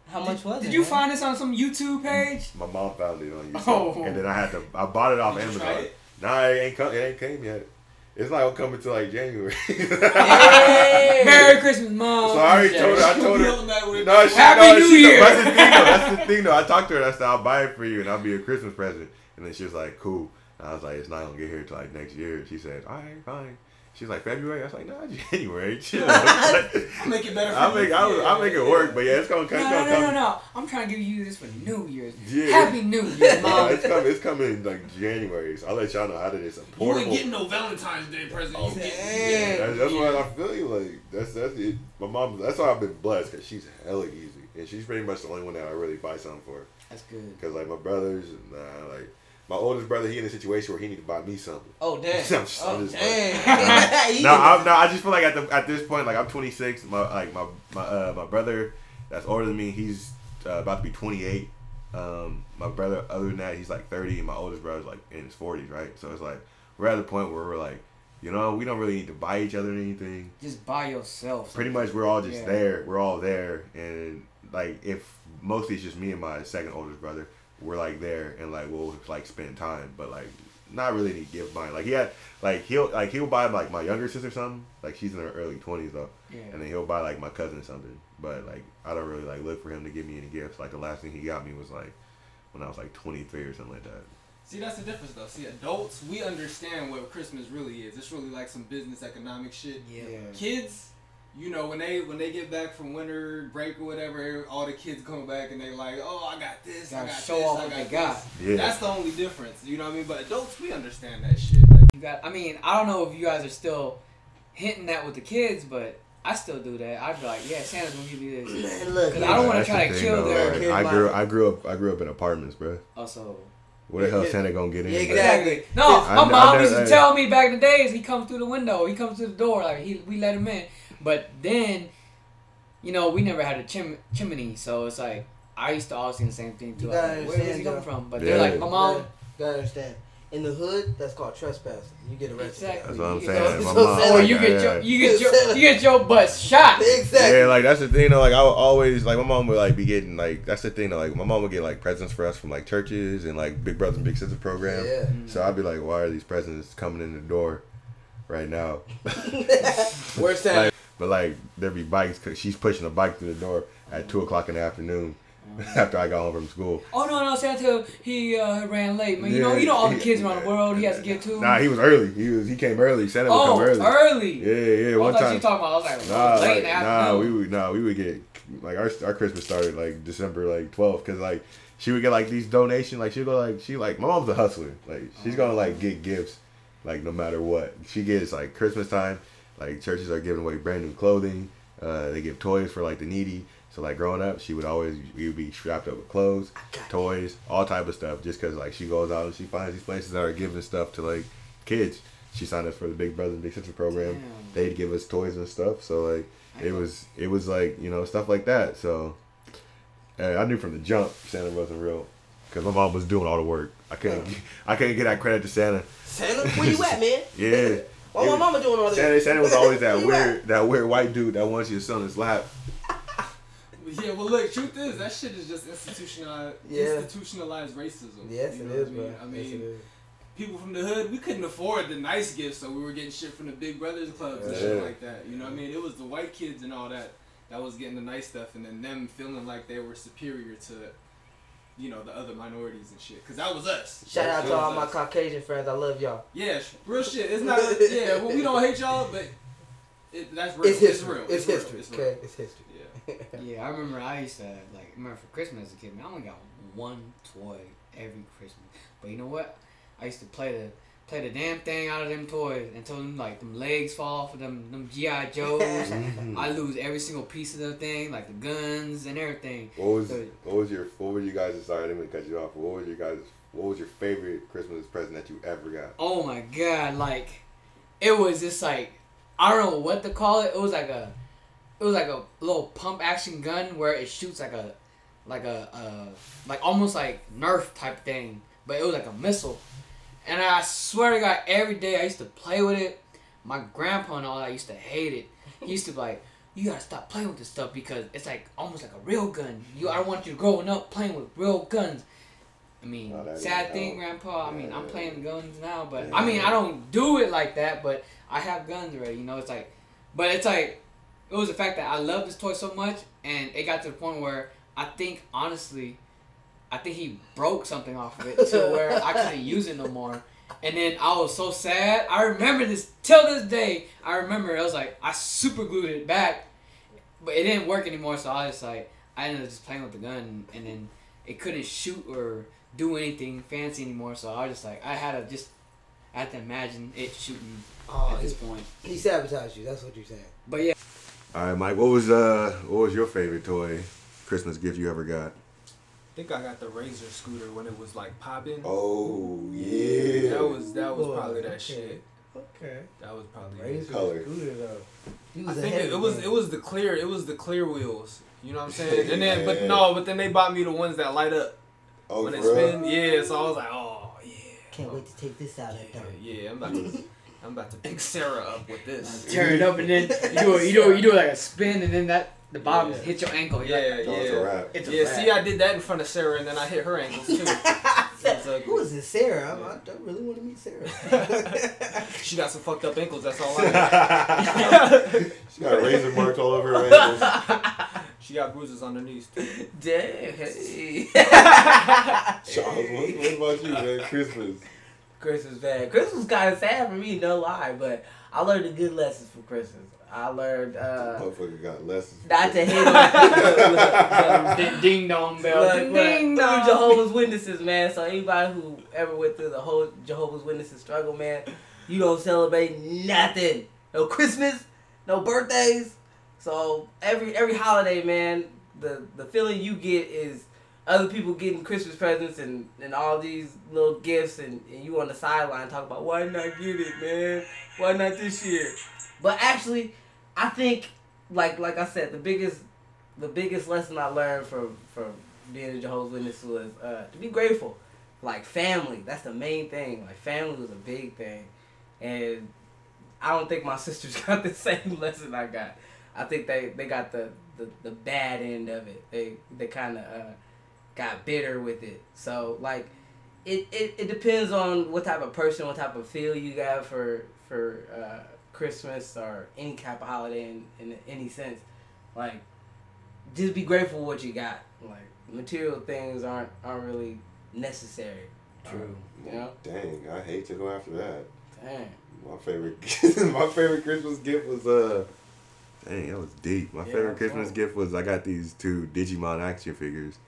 Speaker 2: How much was it?
Speaker 3: Did you
Speaker 2: man?
Speaker 3: find this on some YouTube page?
Speaker 1: My mom found it on YouTube,
Speaker 3: Oh.
Speaker 1: and then I had to. I bought it off
Speaker 4: Did
Speaker 1: Amazon.
Speaker 4: try it?
Speaker 1: Nah, it ain't come. It ain't came yet. It's not coming till like January.
Speaker 2: Hey!
Speaker 3: Merry Christmas, mom.
Speaker 1: So I already told her. I told her.
Speaker 4: Yelling at with
Speaker 1: No,
Speaker 4: it.
Speaker 1: she,
Speaker 3: Happy
Speaker 1: no,
Speaker 3: New
Speaker 1: she,
Speaker 3: Year.
Speaker 1: That's the thing. Though. That's the thing. Though. I talked to her. I said I'll buy it for you, and I'll be a Christmas present. And then she was like, "Cool." And I was like, "It's not gonna get here till like next year." She said, "All right, fine." She's like, "February." I was like, "Nah, January." Chill.
Speaker 4: I'll make it better for
Speaker 1: I'll
Speaker 4: you.
Speaker 1: make. I'll, I'll make it work. But yeah, it's gonna come.
Speaker 3: no,
Speaker 1: it's gonna
Speaker 3: no, no, no. I'm trying to give you this for New Year's.
Speaker 1: Yeah.
Speaker 3: Happy New Year,
Speaker 1: Nah,
Speaker 3: mom.
Speaker 1: it's coming. It's coming like January. So I'll let y'all know how to this
Speaker 4: You ain't
Speaker 1: portable.
Speaker 4: getting no Valentine's Day present.
Speaker 1: Oh,
Speaker 4: you getting,
Speaker 2: dang.
Speaker 1: That's, that's what I feel you like. That's that's it. My mom. That's why I've been blessed because she's hella easy, and she's pretty much the only one that I really buy something for.
Speaker 3: That's good.
Speaker 1: Cause like my brothers and uh, like my oldest brother, he in a situation where he need to buy me something.
Speaker 2: Oh damn!
Speaker 1: I'm just- I'm
Speaker 2: oh
Speaker 1: just
Speaker 2: damn!
Speaker 1: No, I'm no. I just feel like at the at this point, like I'm 26. My like my my uh, my brother that's older than me, he's uh, about to be 28. Um, my brother, other than that, he's like 30, and my oldest brother's like in his 40s, right? So it's like we're at the point where we're like, you know, we don't really need to buy each other anything.
Speaker 3: Just by yourself.
Speaker 1: Pretty much, we're all just
Speaker 3: Yeah.
Speaker 1: there. We're all there, and like if mostly it's just me and my second oldest brother, we're like there, and like we'll like spend time, but like not really any gift buying. Like he had like he'll like he'll buy like my younger sister something. Like she's in her early twenties though,
Speaker 3: Yeah.
Speaker 1: and then he'll buy like my cousin something. But like I don't really like look for him to give me any gifts. Like the last thing he got me was like when I was like 23 or something like that.
Speaker 4: See, that's the difference, though. See, adults, we understand what Christmas really is. It's really like some business economic shit.
Speaker 2: Yeah.
Speaker 4: Kids, you know, when they when they get back from winter break or whatever, all the kids come back and they like, oh, I got this, I
Speaker 3: Gotta
Speaker 4: got
Speaker 3: show
Speaker 4: this,
Speaker 3: off
Speaker 4: I
Speaker 3: what
Speaker 4: got this.
Speaker 3: got.
Speaker 1: Yeah.
Speaker 4: That's the only difference. You know what I mean? But adults, we understand that shit. Like,
Speaker 3: You got. I mean, I don't know if you guys are still hinting that with the kids, but I still do that. I'd be like, yeah, Santa's gonna give you this.
Speaker 2: Man, look.
Speaker 3: 'Cause I don't wanna try to kill
Speaker 1: though,
Speaker 3: their-
Speaker 1: like,
Speaker 2: Kid
Speaker 1: I grew. I grew up I grew up in apartments, bro.
Speaker 3: Oh, also.
Speaker 1: Where the hell Santa gonna get in?
Speaker 2: Yeah, exactly.
Speaker 3: No,
Speaker 1: I-
Speaker 3: my
Speaker 1: I
Speaker 3: mom
Speaker 1: never-
Speaker 3: used to
Speaker 1: I-
Speaker 3: tell me back in the days he comes through the window, he comes through the door, like he we let him in. But then, you know, we never had a chim- chimney, so it's like I used to always see the same thing too.
Speaker 2: You
Speaker 3: I was
Speaker 2: gotta
Speaker 3: like, Where is he coming from? But
Speaker 1: Yeah.
Speaker 3: they're like, my mom.
Speaker 2: gotta, gotta understand. In the hood, that's called trespassing. You get arrested.
Speaker 3: Exactly.
Speaker 1: That's what I'm
Speaker 3: You
Speaker 1: saying.
Speaker 3: get-
Speaker 1: My
Speaker 2: So
Speaker 1: mom,
Speaker 3: Or you get
Speaker 1: yeah.
Speaker 3: your you get your you get your butt shot.
Speaker 2: Exactly.
Speaker 1: Yeah, like that's the thing though. Like I would always like my mom would like be getting like that's the thing though. Like my mom would get like presents for us from like churches and like Big Brothers and Big Sisters program.
Speaker 2: Yeah. Mm-hmm.
Speaker 1: So I'd be like, why are these presents coming in the door right now?
Speaker 2: Where's Santa?
Speaker 1: Like, but like there'd be bikes because she's pushing a bike through the door at two o'clock in the afternoon after I got home from school.
Speaker 3: Oh no no Santa he uh, ran late man. You know you know all the kids around the world he has to get to.
Speaker 1: Nah, he was early. He was he came early. Santa would
Speaker 3: oh
Speaker 1: come early.
Speaker 3: early.
Speaker 1: Yeah, yeah.
Speaker 3: I
Speaker 1: One
Speaker 3: thought
Speaker 1: time.
Speaker 3: you talking about. I was like,
Speaker 1: Nah,
Speaker 3: oh, late
Speaker 1: like, nah, we would nah, we would get like our our Christmas started like December like 12th because like she would get like these donations like she'd go like she like my mom's a hustler like she's gonna like get gifts like no matter what she gets like Christmas time like churches are giving away brand new clothing uh they give toys for like the needy so like growing up she would always we would be strapped up with clothes toys all type of stuff just because like she goes out and she finds these places that are giving stuff to like kids she signed us for the Big Brother and Big Sister program
Speaker 3: Damn.
Speaker 1: they'd give us toys and stuff. So like it was it was like you know stuff like that. So uh, I knew from the jump Santa wasn't real because my mom was doing all the work. I couldn't I couldn't get that credit to Santa.
Speaker 2: Santa, where you at, man?
Speaker 1: Yeah.
Speaker 2: Why my mama doing all this?
Speaker 1: Santa, Santa was always that
Speaker 2: Where you
Speaker 1: weird that weird white dude that wants you to sit on his lap.
Speaker 4: yeah, well, look, truth is, that shit is just institutionalized,
Speaker 2: Yeah.
Speaker 4: institutionalized racism.
Speaker 2: Yes,
Speaker 4: you
Speaker 2: it
Speaker 4: know
Speaker 2: is,
Speaker 4: what
Speaker 2: bro.
Speaker 4: I mean, I
Speaker 2: yes,
Speaker 4: mean
Speaker 2: is.
Speaker 4: people from the hood, we couldn't afford the nice gifts, so we were getting shit from the Big Brothers clubs and shit like that. You know what I mean? It was the white kids and all that that was getting the nice stuff, and then them feeling like they were superior to, you know, the other minorities and shit. Cause that was us.
Speaker 2: Shout out to all
Speaker 4: was
Speaker 2: my. Caucasian friends. I love y'all.
Speaker 4: Yeah, real shit. It's not. Yeah, well, we don't hate y'all, but it, that's real.
Speaker 2: It's history.
Speaker 4: real.
Speaker 2: It's
Speaker 4: real.
Speaker 2: history.
Speaker 4: It's real.
Speaker 2: Okay, it's history.
Speaker 4: Yeah.
Speaker 3: Yeah, I remember I used to like I remember for Christmas as a kid, man, I only got one toy every Christmas. But you know what? I used to play the play the damn thing out of them toys until them like them legs fall off of them them GI Joes. I lose every single piece of the thing, like the guns and everything.
Speaker 1: What was
Speaker 3: So-
Speaker 1: what was your what were you guys sorry I didn't mean to cut you off. What was your guys what was your favorite Christmas present that you ever got?
Speaker 3: Oh my god, like it was just like I don't know what to call it. It was like a it was like a little pump action gun where it shoots like a like a uh like almost like Nerf type thing, but it was like a missile. And I swear to God, every day I used to play with it. My grandpa and all that used to hate it. He used to be like, you gotta stop playing with this stuff because it's like almost like a real gun. You, I want you growing up playing with real guns. I mean,
Speaker 1: is
Speaker 3: sad thing, Grandpa. I mean, I'm
Speaker 1: yeah.
Speaker 3: playing guns now, but
Speaker 1: Yeah.
Speaker 3: I mean, I don't do it like that. But I have guns already. You know, it's like, but it's like, it was the fact that I love this toy so much, and it got to the point where I think honestly, I think he broke something off of it to where I couldn't use it no more. And then I was so sad. I remember this till this day. I remember it was like I super glued it back, but it didn't work anymore. So I was just like I ended up just playing with the gun, and then it couldn't shoot or do anything fancy anymore. So I was just like I had to just I had to imagine it shooting
Speaker 2: Oh,
Speaker 3: at this
Speaker 2: he,
Speaker 3: point.
Speaker 2: he sabotaged you. That's what you're saying.
Speaker 3: But yeah,
Speaker 1: All right, Mike. What was uh what was your favorite toy Christmas gift you ever got?
Speaker 4: I think I got the Razor scooter when it was like popping.
Speaker 1: Oh yeah.
Speaker 4: That was that was
Speaker 2: Boy,
Speaker 4: probably that
Speaker 2: okay.
Speaker 4: shit.
Speaker 2: Okay.
Speaker 4: That was probably it.
Speaker 2: Razor
Speaker 1: Color.
Speaker 2: scooter though. You
Speaker 4: I
Speaker 2: was
Speaker 4: think it, it was it was the clear it was the clear wheels. You know what I'm saying? And then but no, but then they bought me the ones that light up
Speaker 1: oh,
Speaker 4: when they
Speaker 1: for real?
Speaker 4: spin. Yeah, so I was like, oh yeah.
Speaker 2: Can't wait to take this out
Speaker 4: Yeah,
Speaker 2: of
Speaker 4: yeah, I'm about to I'm about to pick Sarah up with this.
Speaker 3: tear it up, and then you do it, you do you do like a spin, and then that the bottom
Speaker 4: Yeah.
Speaker 3: hits your ankle. You're
Speaker 4: Yeah,
Speaker 3: like,
Speaker 1: Oh, it's a
Speaker 4: yeah.
Speaker 1: wrap.
Speaker 3: it's a
Speaker 4: Yeah,
Speaker 3: wrap.
Speaker 4: see, I did that in front of Sarah, and then I hit her ankles too. That's ugly.
Speaker 2: Who is this, Sarah? I'm, I don't really want to meet Sarah.
Speaker 4: She got some fucked up ankles. That's all I know.
Speaker 1: she got razor marks all over her ankles.
Speaker 4: She got bruises on her knees too.
Speaker 2: Damn. Hey.
Speaker 1: Charles, what, what about you, man? Christmas.
Speaker 2: Christmas bad. Christmas was kind of sad for me, no lie, but I learned the good lessons from Christmas. I learned uh,
Speaker 1: Motherfucker got lessons.
Speaker 2: not to hate on
Speaker 3: Ding, ding dong bell.
Speaker 2: Look,
Speaker 3: ding
Speaker 2: look,
Speaker 3: ding
Speaker 2: through
Speaker 3: dong.
Speaker 2: Jehovah's Witnesses, man. So anybody who ever went through the whole Jehovah's Witnesses struggle, man, you don't celebrate nothing. No Christmas, no birthdays. So every every holiday, man, the the feeling you get is other people getting Christmas presents and, and all these little gifts and, and you on the sideline talk about why not get it, man? Why not this year? But actually, I think like like I said, the biggest the biggest lesson I learned from from being a Jehovah's Witness was uh, to be grateful. Like family, that's the main thing. Like family was a big thing, and I don't think my sisters got the same lesson I got. I think they, they got the, the, the bad end of it. They they kind of uh, got bitter with it. So like, it, it, it depends on what type of person, what type of feel you got for for uh, Christmas or any type of holiday in, in any sense. Like, just be grateful for what you got. Like material things aren't aren't really necessary.
Speaker 3: True.
Speaker 2: You know.
Speaker 1: Dang, I hate to go after that.
Speaker 2: Dang.
Speaker 1: My favorite, my favorite Christmas gift was uh, dang, that was deep. My
Speaker 2: Yeah,
Speaker 1: favorite Christmas
Speaker 2: right.
Speaker 1: gift was I got these two Digimon action figures,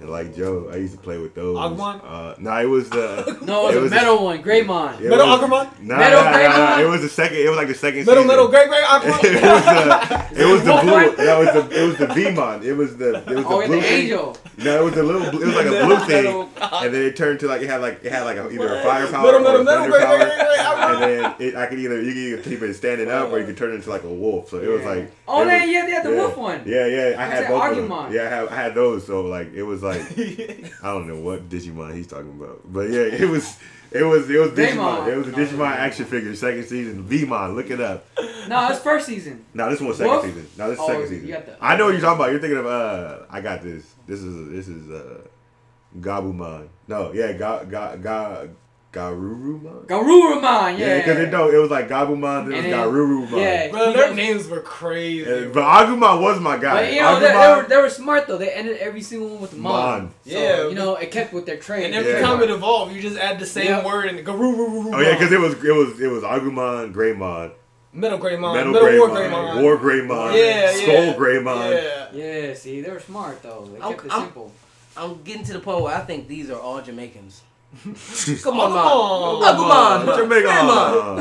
Speaker 1: and like Joe, I used to play with those.
Speaker 4: Agumon?
Speaker 1: Uh, no, it was the
Speaker 3: No, it was,
Speaker 1: It
Speaker 3: a
Speaker 1: was-
Speaker 3: metal one, Greymon.
Speaker 1: it
Speaker 4: Metal
Speaker 1: was-
Speaker 4: Agumon?
Speaker 1: Nah,
Speaker 3: Metal
Speaker 1: nah, nah, nah, It was the second. It was like the second.
Speaker 4: Middle,
Speaker 1: season.
Speaker 4: middle, great, great,
Speaker 1: it was
Speaker 4: Aquaman.
Speaker 1: the it was the blue.
Speaker 3: one?
Speaker 1: That was the it was the Veemon. It was the it was
Speaker 3: Oh,
Speaker 1: the
Speaker 3: yeah,
Speaker 1: blue
Speaker 3: the
Speaker 1: thing.
Speaker 3: angel.
Speaker 1: No, it was a little. It was like a blue thing, and then it turned to like it had like it had like a, either a firepower
Speaker 4: Middle,
Speaker 1: or
Speaker 4: middle,
Speaker 1: a
Speaker 4: middle,
Speaker 1: thunder
Speaker 4: great,
Speaker 1: power,
Speaker 4: great, great,
Speaker 1: and then it, I could either you could either keep it standing up or you could turn it into like a wolf. So it was like
Speaker 3: Oh,
Speaker 1: it
Speaker 3: then
Speaker 1: was-
Speaker 3: yeah, they had the wolf one.
Speaker 1: Yeah, yeah, I had
Speaker 3: said
Speaker 1: both of them.
Speaker 3: Agumon.
Speaker 1: Yeah, I had, I had those. So like it was like I don't know what Digimon he's talking about, but yeah, it was. It was it was Digimon. It was a Digimon action figure, second season. Veemon, look it up.
Speaker 3: No, it's first season.
Speaker 1: No, this one's second
Speaker 3: Wolf?
Speaker 1: season. No, this is
Speaker 3: Oh,
Speaker 1: second season.
Speaker 3: the-
Speaker 1: I know what you're talking about. You're thinking of uh, I got this. This is this is uh, Gabumon. No, yeah, Ga Ga Ga Garurumon.
Speaker 3: Garurumon, yeah.
Speaker 1: Yeah, because it no, it was like Gabumon, then it was
Speaker 3: And then-
Speaker 1: Garurumon.
Speaker 3: Yeah.
Speaker 4: Bro, their names were crazy.
Speaker 1: And- but Agumon was my guy.
Speaker 3: But you know, they, they, were, they were smart though. They ended every single one with mon.
Speaker 1: Mon.
Speaker 3: So,
Speaker 4: Yeah.
Speaker 3: you know, it kept with their trade.
Speaker 4: and every
Speaker 1: Yeah.
Speaker 4: time it evolved, you just add the same
Speaker 3: Yeah.
Speaker 4: word and roo.
Speaker 1: Oh yeah, because it was it was it was Agumon, Greymon,
Speaker 4: Metal Greymon,
Speaker 1: Metal,
Speaker 4: Metal, War
Speaker 1: Greymon,
Speaker 4: Greymon.
Speaker 1: War Greymon,
Speaker 4: Yeah,
Speaker 1: Skull
Speaker 4: yeah.
Speaker 1: Greymon.
Speaker 4: Yeah.
Speaker 3: Yeah, see, they were smart though. They
Speaker 2: I'm-
Speaker 3: kept it
Speaker 2: I'm-
Speaker 3: simple.
Speaker 2: I'm getting to the point where I think these are all Jamaicans. Come
Speaker 4: Come
Speaker 2: on,
Speaker 4: on.
Speaker 2: man. Agumon.
Speaker 1: What you make
Speaker 2: Grandma.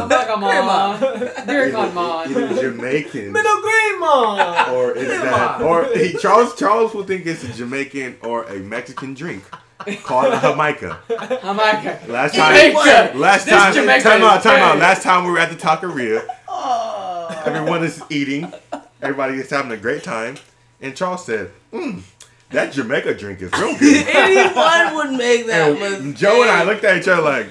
Speaker 1: on?
Speaker 3: Come on, Dear
Speaker 1: Either
Speaker 3: Mon.
Speaker 1: Jamaican.
Speaker 4: Metal Greymon.
Speaker 1: or it's
Speaker 2: Come
Speaker 1: that, or he, Charles Charles will think it's a Jamaican or a Mexican drink called a Jamaica.
Speaker 3: Jamaica.
Speaker 1: Last time,
Speaker 3: Jamaica.
Speaker 1: last
Speaker 3: This
Speaker 1: time,
Speaker 3: Jamaica
Speaker 1: time out, time out. Last time we were at the taqueria,
Speaker 2: Oh.
Speaker 1: everyone is eating, everybody is having a great time, and Charles said, mm, "That Jamaica drink is real good."
Speaker 2: Anyone would make that
Speaker 1: and
Speaker 2: mistake.
Speaker 1: Joe and I looked at each other like,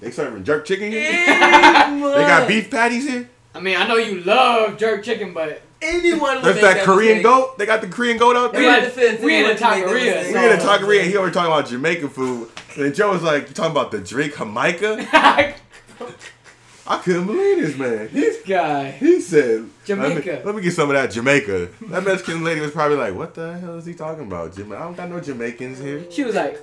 Speaker 1: "They serving jerk chicken here? They got beef patties here."
Speaker 3: I mean, I know you love jerk chicken, but
Speaker 2: Anyone would
Speaker 1: There's
Speaker 2: make
Speaker 1: that Korean
Speaker 2: mistake.
Speaker 1: goat. They got the Korean goat out
Speaker 2: In
Speaker 1: there.
Speaker 2: my
Speaker 3: in-
Speaker 2: defense,
Speaker 3: we in
Speaker 2: anyone
Speaker 3: a
Speaker 2: can make
Speaker 3: taqueria,
Speaker 2: mistake.
Speaker 1: We in a taqueria. He over talking about Jamaican food, and Joe was like, "You talking about the drink Jamaica?" I couldn't believe this man.
Speaker 3: This guy.
Speaker 1: he said,
Speaker 3: Jamaica.
Speaker 1: Let me, let me get some of that Jamaica." That Mexican lady was probably like, "What the hell is he talking about? Jama- I don't got no Jamaicans here."
Speaker 3: She was like,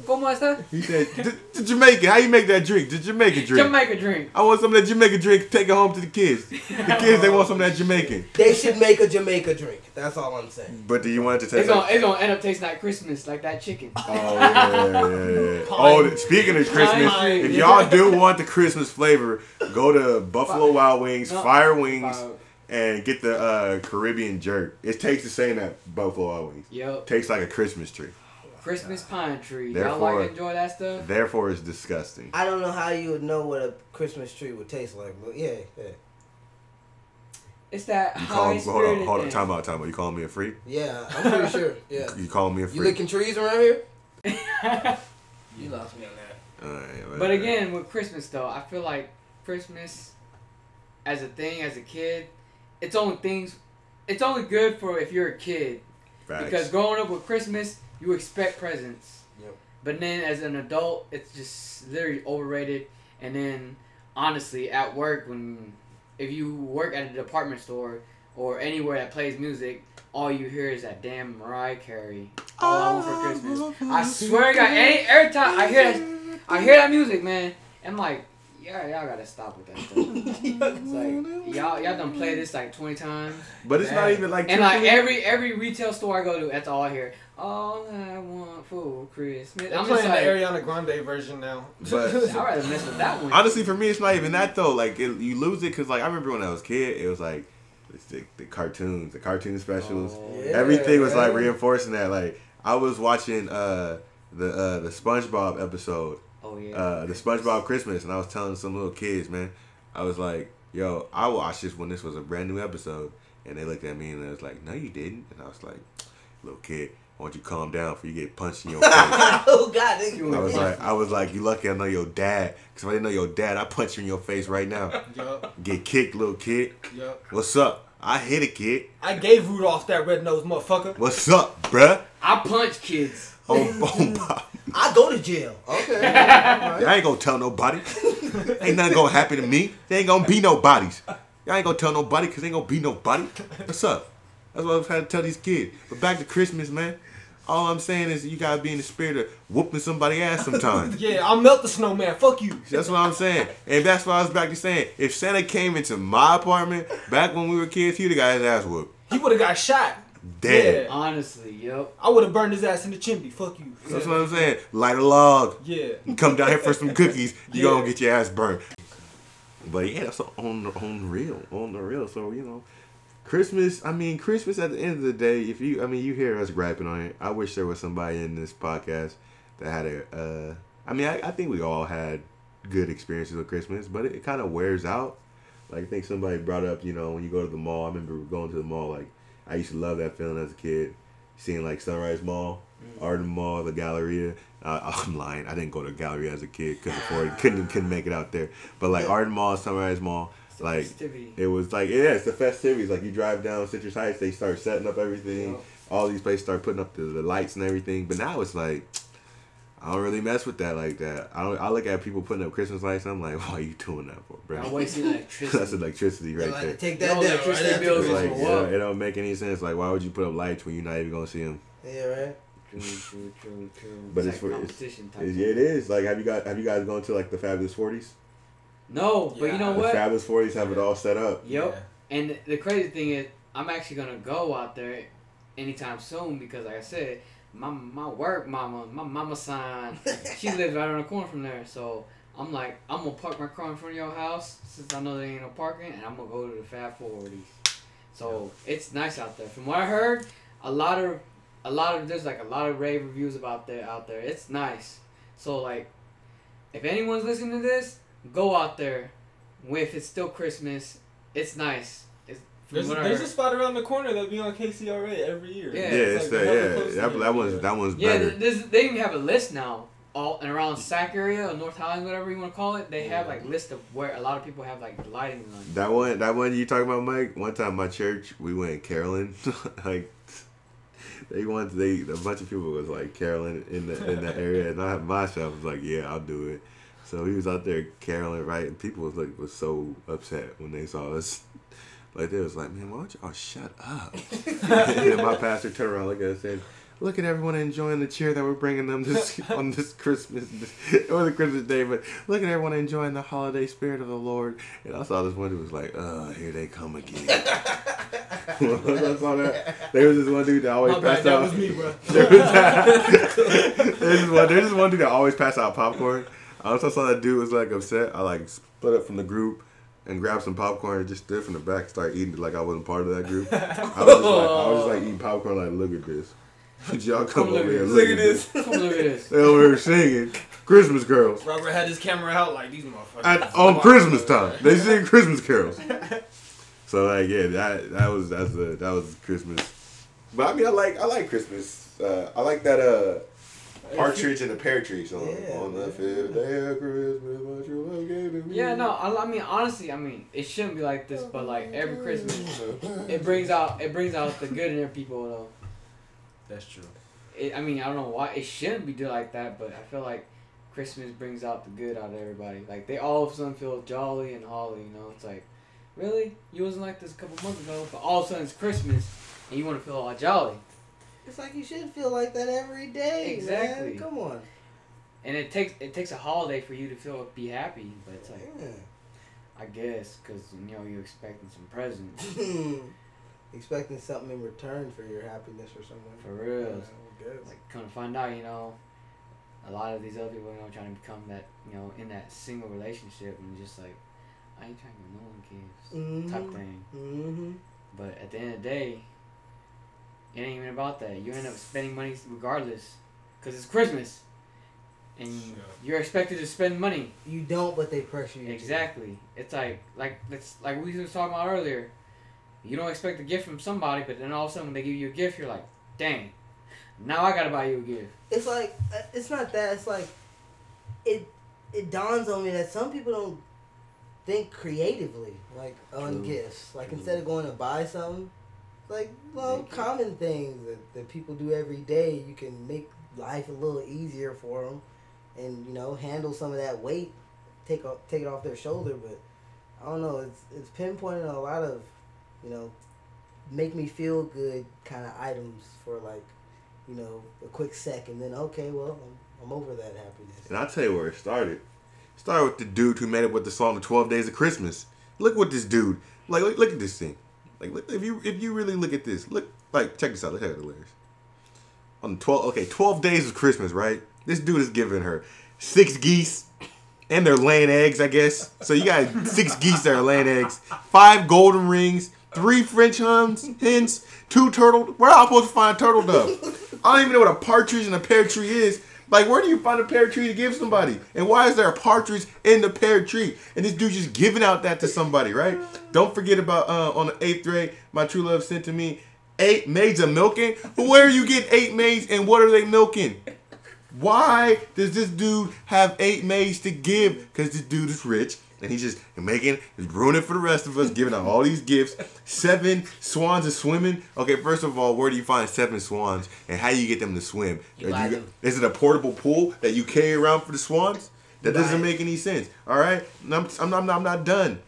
Speaker 3: ¿Qué? ¿Cómo está?
Speaker 1: He said, "The- the Jamaican. How you make that drink? The Jamaican drink.
Speaker 3: Jamaica drink.
Speaker 1: I want some of that Jamaican drink. Take it home to the kids. The kids, they want some of that Jamaican.
Speaker 2: They should make a Jamaica drink. That's all I'm saying.
Speaker 1: But do you want it to
Speaker 3: It's
Speaker 1: taste
Speaker 3: gonna,
Speaker 1: like?
Speaker 3: it's gonna end up tasting like Christmas, like that chicken.
Speaker 1: Oh yeah, yeah, yeah. Oh, speaking of Christmas,
Speaker 3: Pine.
Speaker 1: if y'all do want the Christmas flavor, go to Buffalo Wild Wings,
Speaker 3: No.
Speaker 1: Fire Wings,
Speaker 3: Fire.
Speaker 1: and get the uh, Caribbean jerk. It tastes the same at Buffalo Wild Wings.
Speaker 3: Yep.
Speaker 1: Tastes like a Christmas tree.
Speaker 3: Christmas pine tree. Y'all
Speaker 1: Therefore-
Speaker 3: like to enjoy that stuff?
Speaker 1: Therefore, it's disgusting.
Speaker 2: I don't know how you would know what a Christmas tree would taste like, but yeah, yeah,
Speaker 3: It's that
Speaker 1: You call
Speaker 3: high
Speaker 1: hold on,
Speaker 3: spirited
Speaker 1: hold on,
Speaker 3: thing.
Speaker 1: time out, time out. You calling me a freak?
Speaker 2: yeah. I'm pretty sure. Yeah.
Speaker 1: You calling me a freak.
Speaker 2: You
Speaker 1: freak?
Speaker 2: licking trees around here? You lost me on that.
Speaker 1: Alright,
Speaker 3: But
Speaker 1: whatever.
Speaker 3: again, with Christmas though, I feel like Christmas as a thing, as a kid, it's only things. It's only good for if you're a kid
Speaker 1: Facts.
Speaker 3: because growing up with Christmas, you expect presents.
Speaker 2: Yep.
Speaker 3: But then as an adult, it's just literally overrated. And then honestly, at work, when if you work at a department store or anywhere that plays music, all you hear is that damn Mariah Carey. All I want for Christmas. I swear to God, any every time I hear that, I hear that music, man. I'm like, yeah, y'all gotta stop with that stuff. It's like y'all, y'all done play this like 20 times.
Speaker 1: But it's not even like
Speaker 3: And like every every retail store I go to, that's all I hear. All I want for Christmas.
Speaker 4: They're
Speaker 3: I'm
Speaker 4: playing
Speaker 3: just like,
Speaker 4: the Ariana Grande version now.
Speaker 1: But-
Speaker 3: I'd rather mess with that one.
Speaker 1: Honestly, for me, it's not even that though. Like it, you lose it because like I remember when I was a kid, it was like it's the, the cartoons, the cartoon specials.
Speaker 3: Oh.
Speaker 2: Yeah.
Speaker 1: Everything was like reinforcing that. Like I was watching uh the uh the SpongeBob episode,
Speaker 3: Oh yeah.
Speaker 1: uh the SpongeBob Christmas, and I was telling some little kids, man, I was like, yo, I watched this when this was a brand new episode, and they looked at me and they was like, no, you didn't, and I was like, little kid. Why don't you calm down before you get punched in your face?
Speaker 2: oh God, nigga.
Speaker 1: I was like, I was like, you lucky I know your dad. Cause if I didn't know your dad, I punch you in your face right now.
Speaker 4: yup,
Speaker 1: Get kicked, little kid.
Speaker 4: yup.
Speaker 1: What's up? I hit a kid.
Speaker 4: I gave Rudolph that red nose motherfucker.
Speaker 1: What's up, bruh?
Speaker 3: I punch kids.
Speaker 1: Oh, oh.
Speaker 2: I go to jail. Okay.
Speaker 1: I ain't gonna tell nobody. ain't nothing gonna happen to me. There ain't gonna be no bodies. Y'all ain't gonna tell nobody because ain't gonna be nobody. What's up? That's what I'm trying to tell these kids. But back to Christmas, man. All I'm saying is you gotta be in the spirit of whooping somebody ass sometimes.
Speaker 4: Yeah, I'll melt the snowman. Fuck you.
Speaker 1: That's what I'm saying. And that's what I was back to saying. If Santa came into my apartment back when we were kids, he'd have got his ass whooped.
Speaker 4: He would have got shot.
Speaker 1: Dead.
Speaker 4: Yeah.
Speaker 3: Honestly, yep.
Speaker 4: I would have burned his ass in the chimney. Fuck you.
Speaker 1: That's what I'm saying. Light a log.
Speaker 4: Yeah.
Speaker 1: Come down here for some cookies. You
Speaker 4: Yeah.
Speaker 1: gonna get your ass burned. But yeah, that's on the on the real, on the real. So you know, Christmas. I mean, Christmas. At the end of the day, if you, I mean, you hear us griping on it. I wish there was somebody in this podcast that had a. Uh, I mean, I, I think we all had good experiences with Christmas, but it, kind of wears out. Like I think somebody brought up, you know, when you go to the mall. I remember going to the mall. Like I used to love that feeling as a kid, seeing like Sunrise Mall, Arden Mall, the Galleria. Uh, I'm lying. I didn't go to Galleria as a kid. Couldn't afford it. Couldn't couldn't make it out there. But like Arden Mall, Sunrise Mall, like
Speaker 3: festivity.
Speaker 1: it was like yeah, it's the festivities. Like you drive down Citrus Heights, they start setting up everything.
Speaker 3: Yup.
Speaker 1: All these places start putting up the, the lights and everything. But now it's like I don't really mess with that like that. I don't. I look at people putting up Christmas lights. I'm like, why are you doing that for, bro?
Speaker 3: Y'all wasting electricity.
Speaker 1: That's electricity right
Speaker 2: like
Speaker 1: there.
Speaker 2: take that down.
Speaker 3: electricity
Speaker 2: Right
Speaker 3: bills
Speaker 1: It's
Speaker 3: is
Speaker 1: like, yeah,
Speaker 3: what?
Speaker 1: it don't make any sense. Like, why would you put up lights when you're not even gonna see them?
Speaker 2: Yeah, right.
Speaker 3: True, true, true, true.
Speaker 1: But
Speaker 3: it's,
Speaker 1: it's
Speaker 3: like
Speaker 1: for- it's-
Speaker 3: competition type.
Speaker 1: It's, yeah, it is. Like, have you got have you guys gone to like the Fabulous Forties?
Speaker 3: No, but you know
Speaker 4: Yeah.
Speaker 1: The
Speaker 3: what?
Speaker 1: Fabulous Forties have it all set up.
Speaker 3: Yep. And the crazy thing is, I'm actually gonna go out there anytime soon because, like I said, my my work mama, my mama sign, she lives right around the corner from there. So I'm like, I'm gonna park my car in front of your house since I know there ain't no parking, and I'm gonna go to the Fab Forties. So it's nice out there. From what I heard, a lot of a lot of there's like a lot of rave reviews about there out there. It's nice. So like, if anyone's listening to this, go out there. If it's still Christmas, it's nice. It's
Speaker 4: There's, there's a spot around the corner that'll be on KCRA every year.
Speaker 3: Yeah.
Speaker 1: Yeah,
Speaker 3: it's
Speaker 1: it's
Speaker 4: like
Speaker 1: the,
Speaker 4: hella
Speaker 1: yeah. That, that one's that one's
Speaker 3: Yeah,
Speaker 1: better.
Speaker 3: th- this, they even have a list now all and around Sac area or North Highland, whatever you want to call it, they have like list of where a lot of people have like lighting on.
Speaker 1: That one, that one you talking about, Mike? One time, my church, we went caroling, like, they wanted, they a bunch of people was like caroling in the in that area, and I myself was like, yeah, I'll do it. So he was out there caroling, right? And people was like was so upset when they saw us. Like they was like, man, why don't y'all shut up? and my pastor turned around, us, and said, "Look at everyone enjoying the cheer that we're bringing them this on this Christmas or the Christmas day, but look at everyone enjoying the holiday spirit of the Lord." And I saw this one who was like, "Uh, here they come again." I saw that. There was this one dude that always
Speaker 4: My bad,
Speaker 1: passed
Speaker 4: that was me, bro.
Speaker 1: There was there's, this one, there's this one dude that always pass out popcorn. I also saw that dude was like upset. I like split up from the group and grabbed some popcorn and just stood from the back and started eating it like I wasn't part of that group. I was just like, I was just like eating popcorn like, look at this. Did y'all come
Speaker 3: Come look
Speaker 1: over
Speaker 3: at
Speaker 1: here?
Speaker 3: this.
Speaker 1: Look,
Speaker 4: Look at this.
Speaker 3: Come look at this.
Speaker 1: They over here singing Christmas carols
Speaker 4: Robert had his camera out like these motherfuckers.
Speaker 1: at, on Christmas time. They sing Christmas carols. So like yeah, that that was that's a, that was Christmas. But I mean, I like I like Christmas. Uh, I like that uh partridge and the pear tree song.
Speaker 2: Yeah,
Speaker 1: on the fifth day of Christmas, my true love gave to me.
Speaker 3: Yeah, no, I, I mean honestly, I mean it shouldn't be like this, but like every Christmas, it brings out it brings out the good in their people though.
Speaker 4: That's true.
Speaker 3: It, I mean I don't know why it shouldn't be done like that, but I feel like Christmas brings out the good out of everybody. Like they all of a sudden feel jolly and holly, you know. It's like, really, you wasn't like this a couple months ago, but all of a sudden it's Christmas and you want to feel all jolly.
Speaker 2: It's like you should feel like that every day.
Speaker 3: Exactly.
Speaker 2: Man. Come on.
Speaker 3: And it takes it takes a holiday for you to feel be happy, but it's like
Speaker 2: Yeah.
Speaker 3: I guess because you know you're expecting some presents
Speaker 2: Expecting something in return for your happiness or something.
Speaker 3: for real.
Speaker 2: Yeah, I guess.
Speaker 3: like come to find out, you know, a lot of these other people, you know, trying to become that, you know, in that single relationship and just like, I ain't trying to get no one gives type
Speaker 2: Mhm.
Speaker 3: thing.
Speaker 2: Mm-hmm.
Speaker 3: But at the end of the day, it ain't even about that. You end up spending money regardless, cause it's Christmas, and
Speaker 4: Yeah.
Speaker 3: you're expected to spend money.
Speaker 2: You don't, but they pressure you. to.
Speaker 3: Exactly. It's like like it's like we was talking about earlier. You don't expect a gift from somebody, but then all of a sudden when they give you a gift, you're like, dang, now I gotta buy you a gift.
Speaker 2: It's like uh, it's not that. It's like it. It dawns on me that some people don't think creatively, like on
Speaker 3: True.
Speaker 2: gifts. Like
Speaker 3: True.
Speaker 2: instead of going to buy something, like well,
Speaker 3: Make it.
Speaker 2: common things that, that people do every day. You can make life a little easier for them, and you know handle some of that weight, take off, take it off their shoulder. But I don't know. It's it's pinpointing a lot of, you know, make me feel good kind of items for like, you know, a quick second. Then okay, well, I'm, I'm over that happiness.
Speaker 1: And I'll tell you where it started. It started with the dude who made it with the song "The Twelve Days of Christmas." Look what this dude like. Look, look at this thing. Like, if you if you really look at this, look like check this out. Look at the lyrics. On twelve, okay, twelve days of Christmas, right? This dude is giving her six geese, and they're laying eggs, I guess. So you got six geese that are laying eggs, five golden rings, three French hens, hens, two turtle. Where am I supposed to find a turtle dove? I don't even know what a partridge and a pear tree is. Like, where do you find a pear tree to give somebody? And why is there a partridge in the pear tree? And this dude just giving out that to somebody, right? Don't forget about uh, on the eighth grade, my true love sent to me eight maids of milking. Where are you get eight maids and what are they milking? Why does this dude have eight maids to give? Because this dude is rich and he's just making, he's ruining for the rest of us, giving out all these gifts. Seven swans are swimming. Okay, first of all, where do you find seven swans and how do you get them to swim?
Speaker 2: You
Speaker 1: you- is it a portable pool that you carry around for the swans? That doesn't make any sense. All right, I'm, I'm, I'm, I'm not done.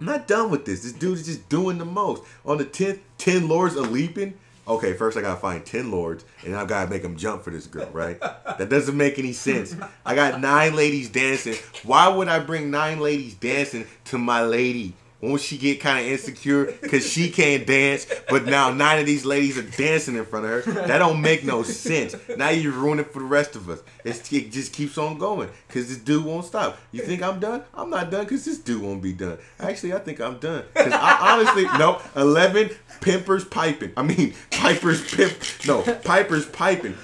Speaker 1: I'm not done with this. This dude is just doing the most. On the 10th, 10 lords are leaping. Okay, first I gotta find 10 lords, and I gotta make them jump for this girl, right? that doesn't make any sense. I got nine ladies dancing. Why would I bring nine ladies dancing to my lady? Won't she get kind of insecure because she can't dance, but now nine of these ladies are dancing in front of her? That don't make no sense. Now you're ruining it for the rest of us. It's, it just keeps on going because this dude won't stop. You think I'm done? I'm not done because this dude won't be done. Actually, I think I'm done because I honestly no. Eleven pimpers piping. I mean, pipers pimp. No, pipers piping.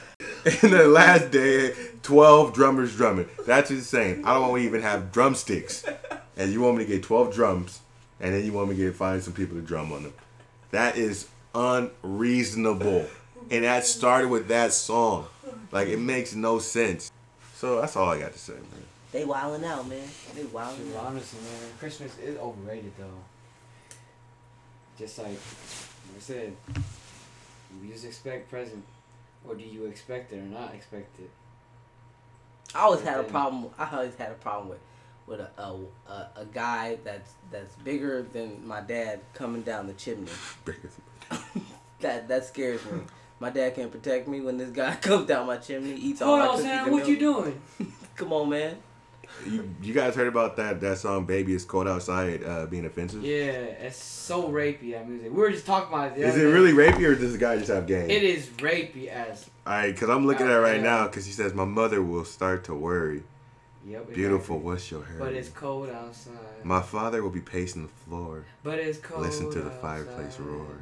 Speaker 1: And the last day, 12 drummers drumming. That's insane. I don't even have drumsticks. And you want me to get 12 drums, and then you want me to get find some people to drum on them. That is unreasonable. And that started with that song. Like, it makes no sense. So that's all I got to say, man.
Speaker 2: They wilding out, man. They wilding
Speaker 3: Dude,
Speaker 2: out.
Speaker 3: honestly, man, Christmas is overrated though. Just like, like I said, you just expect present, or do you expect it or not expect it?
Speaker 2: I always had a
Speaker 3: Then-
Speaker 2: problem. I always had a problem with with a a, a, a guy that's that's bigger than my dad coming down the chimney. That that scares me. My dad can't protect me when this guy comes down my chimney, eats all
Speaker 3: Hold
Speaker 2: my
Speaker 3: on,
Speaker 2: cookies
Speaker 3: Santa,
Speaker 2: and
Speaker 3: what you doing?
Speaker 2: Come on, man.
Speaker 1: You, you guys heard about that that song "Baby It's Cold Outside" uh, being offensive?
Speaker 3: Yeah, it's so rapey that music. We were just talking about it. the
Speaker 1: Is it
Speaker 3: day.
Speaker 1: really rapey or does the guy just have game?
Speaker 3: It is rapey as.
Speaker 1: Alright, because I'm looking at it right now because he says, My mother will start to worry.
Speaker 3: Yep. exactly.
Speaker 1: Beautiful, what's your hair?
Speaker 3: But it's cold outside.
Speaker 1: My father will be pacing the floor.
Speaker 3: but it's cold.
Speaker 1: Listen to the fireplace
Speaker 3: outside.
Speaker 1: roar.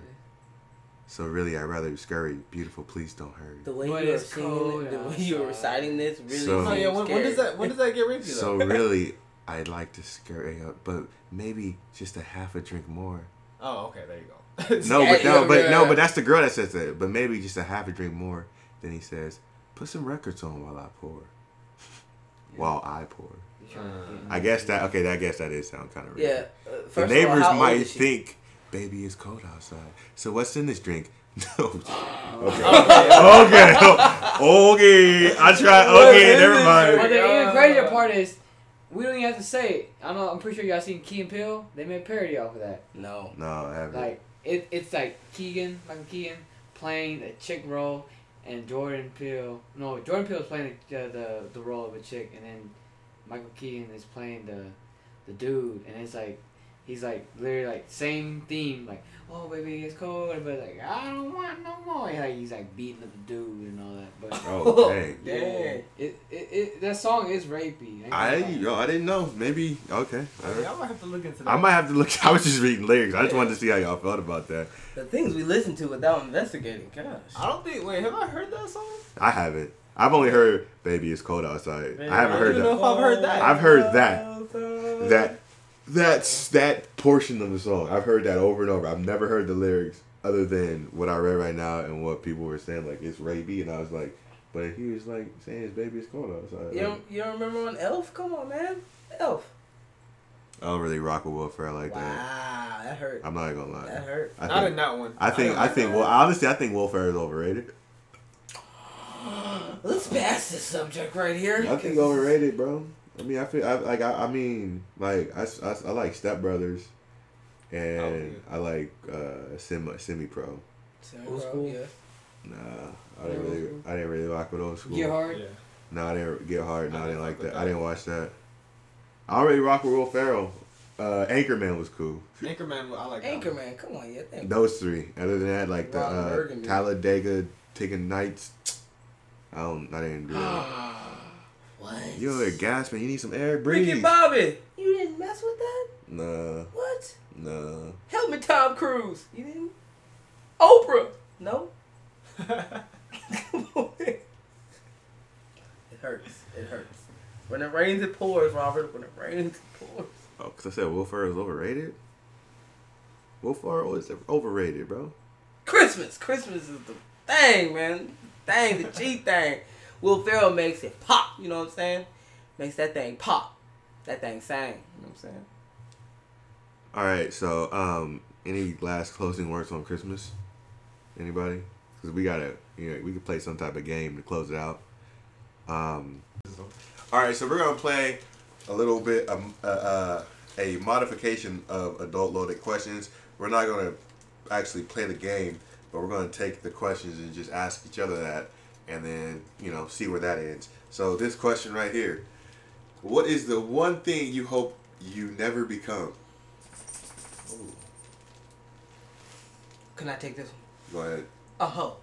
Speaker 1: So really, I'd rather scurry. Beautiful, please don't hurry.
Speaker 2: The way
Speaker 3: But
Speaker 2: you were
Speaker 3: it's
Speaker 2: singing
Speaker 3: cold
Speaker 2: it, the way you were
Speaker 3: outside.
Speaker 2: reciting this, really.
Speaker 1: So-
Speaker 4: Oh
Speaker 2: seems
Speaker 4: yeah, when, when does that when does that get rapey
Speaker 1: So really, I'd like to scurry up, but maybe just a half a drink more.
Speaker 4: oh okay, there you go.
Speaker 1: No, but no, but no, but that's the girl that says that. But maybe just a half a drink more. Then he says, "Put some records on while I pour." While I pour.
Speaker 3: You trying to get in
Speaker 1: I guess that okay. That I guess that is sound kind of
Speaker 2: Yeah. Uh,
Speaker 1: The
Speaker 2: first of all,
Speaker 1: neighbors
Speaker 2: how
Speaker 1: might think, "Baby, it's cold outside." So what's in this drink? No. Okay.
Speaker 3: Oh,
Speaker 1: okay. okay. I try. Okay. Never
Speaker 3: But the even
Speaker 2: Uh,
Speaker 3: crazier part is, we don't even have to say it. I know. I'm pretty sure y'all seen Key and Peele. They made a parody off of that.
Speaker 2: No.
Speaker 1: No, I haven't.
Speaker 3: Like it, it's like Keegan, Michael Keegan, playing a chick role, and Jordan Peele. No, Jordan Peele is playing the, the the role of a chick, and then Michael Keegan is playing the the dude, and it's like he's like literally like same theme, like oh baby it's cold, but like I don't want no more. And, like he's like beating up the dude and all that, but.
Speaker 1: oh, dang.
Speaker 3: Yeah, it, it, it that song is rapey.
Speaker 1: I
Speaker 3: gonna
Speaker 1: yo, I didn't know. Maybe okay. all right.
Speaker 4: I might have to look into that.
Speaker 1: I might have to look. I was just reading lyrics. I just wanted to see how y'all felt about that.
Speaker 2: The things we listen to without investigating. Gosh.
Speaker 4: I don't think. Wait, have I heard that song?
Speaker 1: I haven't. I've only heard "Baby It's Cold Outside." I haven't
Speaker 4: I
Speaker 1: heard
Speaker 4: don't know
Speaker 1: that.
Speaker 4: if I've heard that.
Speaker 1: I've heard that. That that's that portion of the song. I've heard that over and over. I've never heard the lyrics other than what I read right now and what people were saying. Like it's rapey, and I was like, but he was like saying his baby is cold outside.
Speaker 2: You don't, you don't remember on Elf? Come on, man. Elf.
Speaker 1: I don't really rock with Will Ferrell like
Speaker 2: wow,
Speaker 1: that.
Speaker 2: that hurt.
Speaker 1: I'm not gonna lie.
Speaker 2: That hurt.
Speaker 1: I
Speaker 4: Not in
Speaker 1: think,
Speaker 4: that one.
Speaker 1: I think,
Speaker 4: don't
Speaker 1: I think. Well, honestly, I think Will Ferrell is overrated.
Speaker 2: Let's pass this subject right here.
Speaker 1: I think overrated, bro. I mean, I feel I, like I, I mean, like I, I, I like Step Brothers, and
Speaker 4: Oh, yeah.
Speaker 1: I like uh, semi semi pro.
Speaker 3: Old school?
Speaker 2: Yeah.
Speaker 1: Nah, I didn't really, I didn't really rock with old school.
Speaker 3: Get hard.
Speaker 4: Yeah.
Speaker 1: No, I didn't get hard. No,
Speaker 4: I
Speaker 1: I didn't
Speaker 4: didn't
Speaker 1: like
Speaker 4: fuck with
Speaker 1: that. I didn't watch that. I don't rock with Will Ferrell. Uh, Anchorman was cool.
Speaker 4: Anchorman, I like that. one.
Speaker 2: Anchorman, come on, yeah.
Speaker 1: Those three. Other than that, like the
Speaker 2: Ron
Speaker 1: uh,
Speaker 2: Burgundy.
Speaker 1: Talladega Taking Nights. I don't. I didn't do that.
Speaker 2: What?
Speaker 1: Yo, a gas man. You need some air. Breathe.
Speaker 2: Ricky Bobby. You didn't mess with that?
Speaker 1: Nah,
Speaker 2: What?
Speaker 1: nah.
Speaker 2: Help me, Tom Cruise. You didn't? Oprah. No? It hurts. It hurts. When it rains, it pours, Robert. When it rains, it pours.
Speaker 1: Oh, because I said Will Ferrell is overrated? Will Ferrell is overrated, bro.
Speaker 2: Christmas. Christmas is the thing, man. Thing, the G thing. Will Ferrell makes it pop. You know what I'm saying? Makes that thing pop. That thing sang. You know what I'm saying?
Speaker 1: All right, so um, any last closing words on Christmas? Anybody? Because we gotta, you know, we could play some type of game to close it out. Um, all right, so we're gonna play a little bit um, uh, uh, a modification of adult loaded questions. We're not gonna actually play the game, but we're gonna take the questions and just ask each other that, and then you know see where that ends. So this question right here: What is the one thing you hope you never become?
Speaker 2: Can I take this one?
Speaker 1: Go ahead.
Speaker 2: A hoe.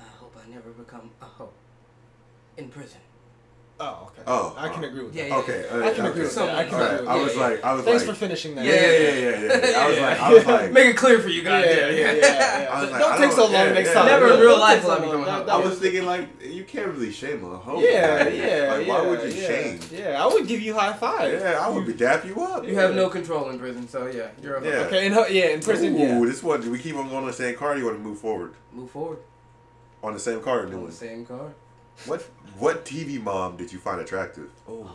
Speaker 2: I hope I never become a hoe. In prison.
Speaker 4: Oh, okay.
Speaker 1: Oh,
Speaker 4: I can agree with
Speaker 2: Yeah,
Speaker 4: that.
Speaker 2: yeah.
Speaker 1: Okay,
Speaker 4: I can
Speaker 1: okay.
Speaker 4: agree with that. I can
Speaker 2: All right,
Speaker 4: agree with
Speaker 1: I was
Speaker 2: yeah,
Speaker 1: like, I was like,
Speaker 4: Thanks
Speaker 1: like,
Speaker 4: for finishing that.
Speaker 1: yeah, yeah, yeah, yeah, yeah. I was like, I was like,
Speaker 2: Make it clear for you guys.
Speaker 4: Yeah, yeah, yeah, yeah.
Speaker 1: I was like,
Speaker 4: Don't
Speaker 1: I
Speaker 4: take
Speaker 1: don't-
Speaker 4: so long
Speaker 1: yeah,
Speaker 4: next
Speaker 1: yeah.
Speaker 4: time.
Speaker 2: Never in real life
Speaker 4: so
Speaker 2: will I
Speaker 4: long.
Speaker 2: become a hoe.
Speaker 4: That-
Speaker 1: I was thinking like, you can't really shame a hoe.
Speaker 4: Yeah, yeah.
Speaker 1: Like, why would you
Speaker 4: yeah,
Speaker 1: shame?
Speaker 4: Yeah, I would give you high five.
Speaker 1: Yeah, I would be dap you up.
Speaker 2: You have no control in prison, so yeah, you're a hoe.
Speaker 1: Yeah.
Speaker 4: Okay, in, yeah, in prison,
Speaker 1: Ooh, this one. Do we keep on going on the same card? Or you want to move forward
Speaker 2: Move forward
Speaker 1: on the same card? or New
Speaker 2: on the
Speaker 1: one?
Speaker 2: same card.
Speaker 1: What what TV mom did you find attractive?
Speaker 4: Oh,
Speaker 3: God.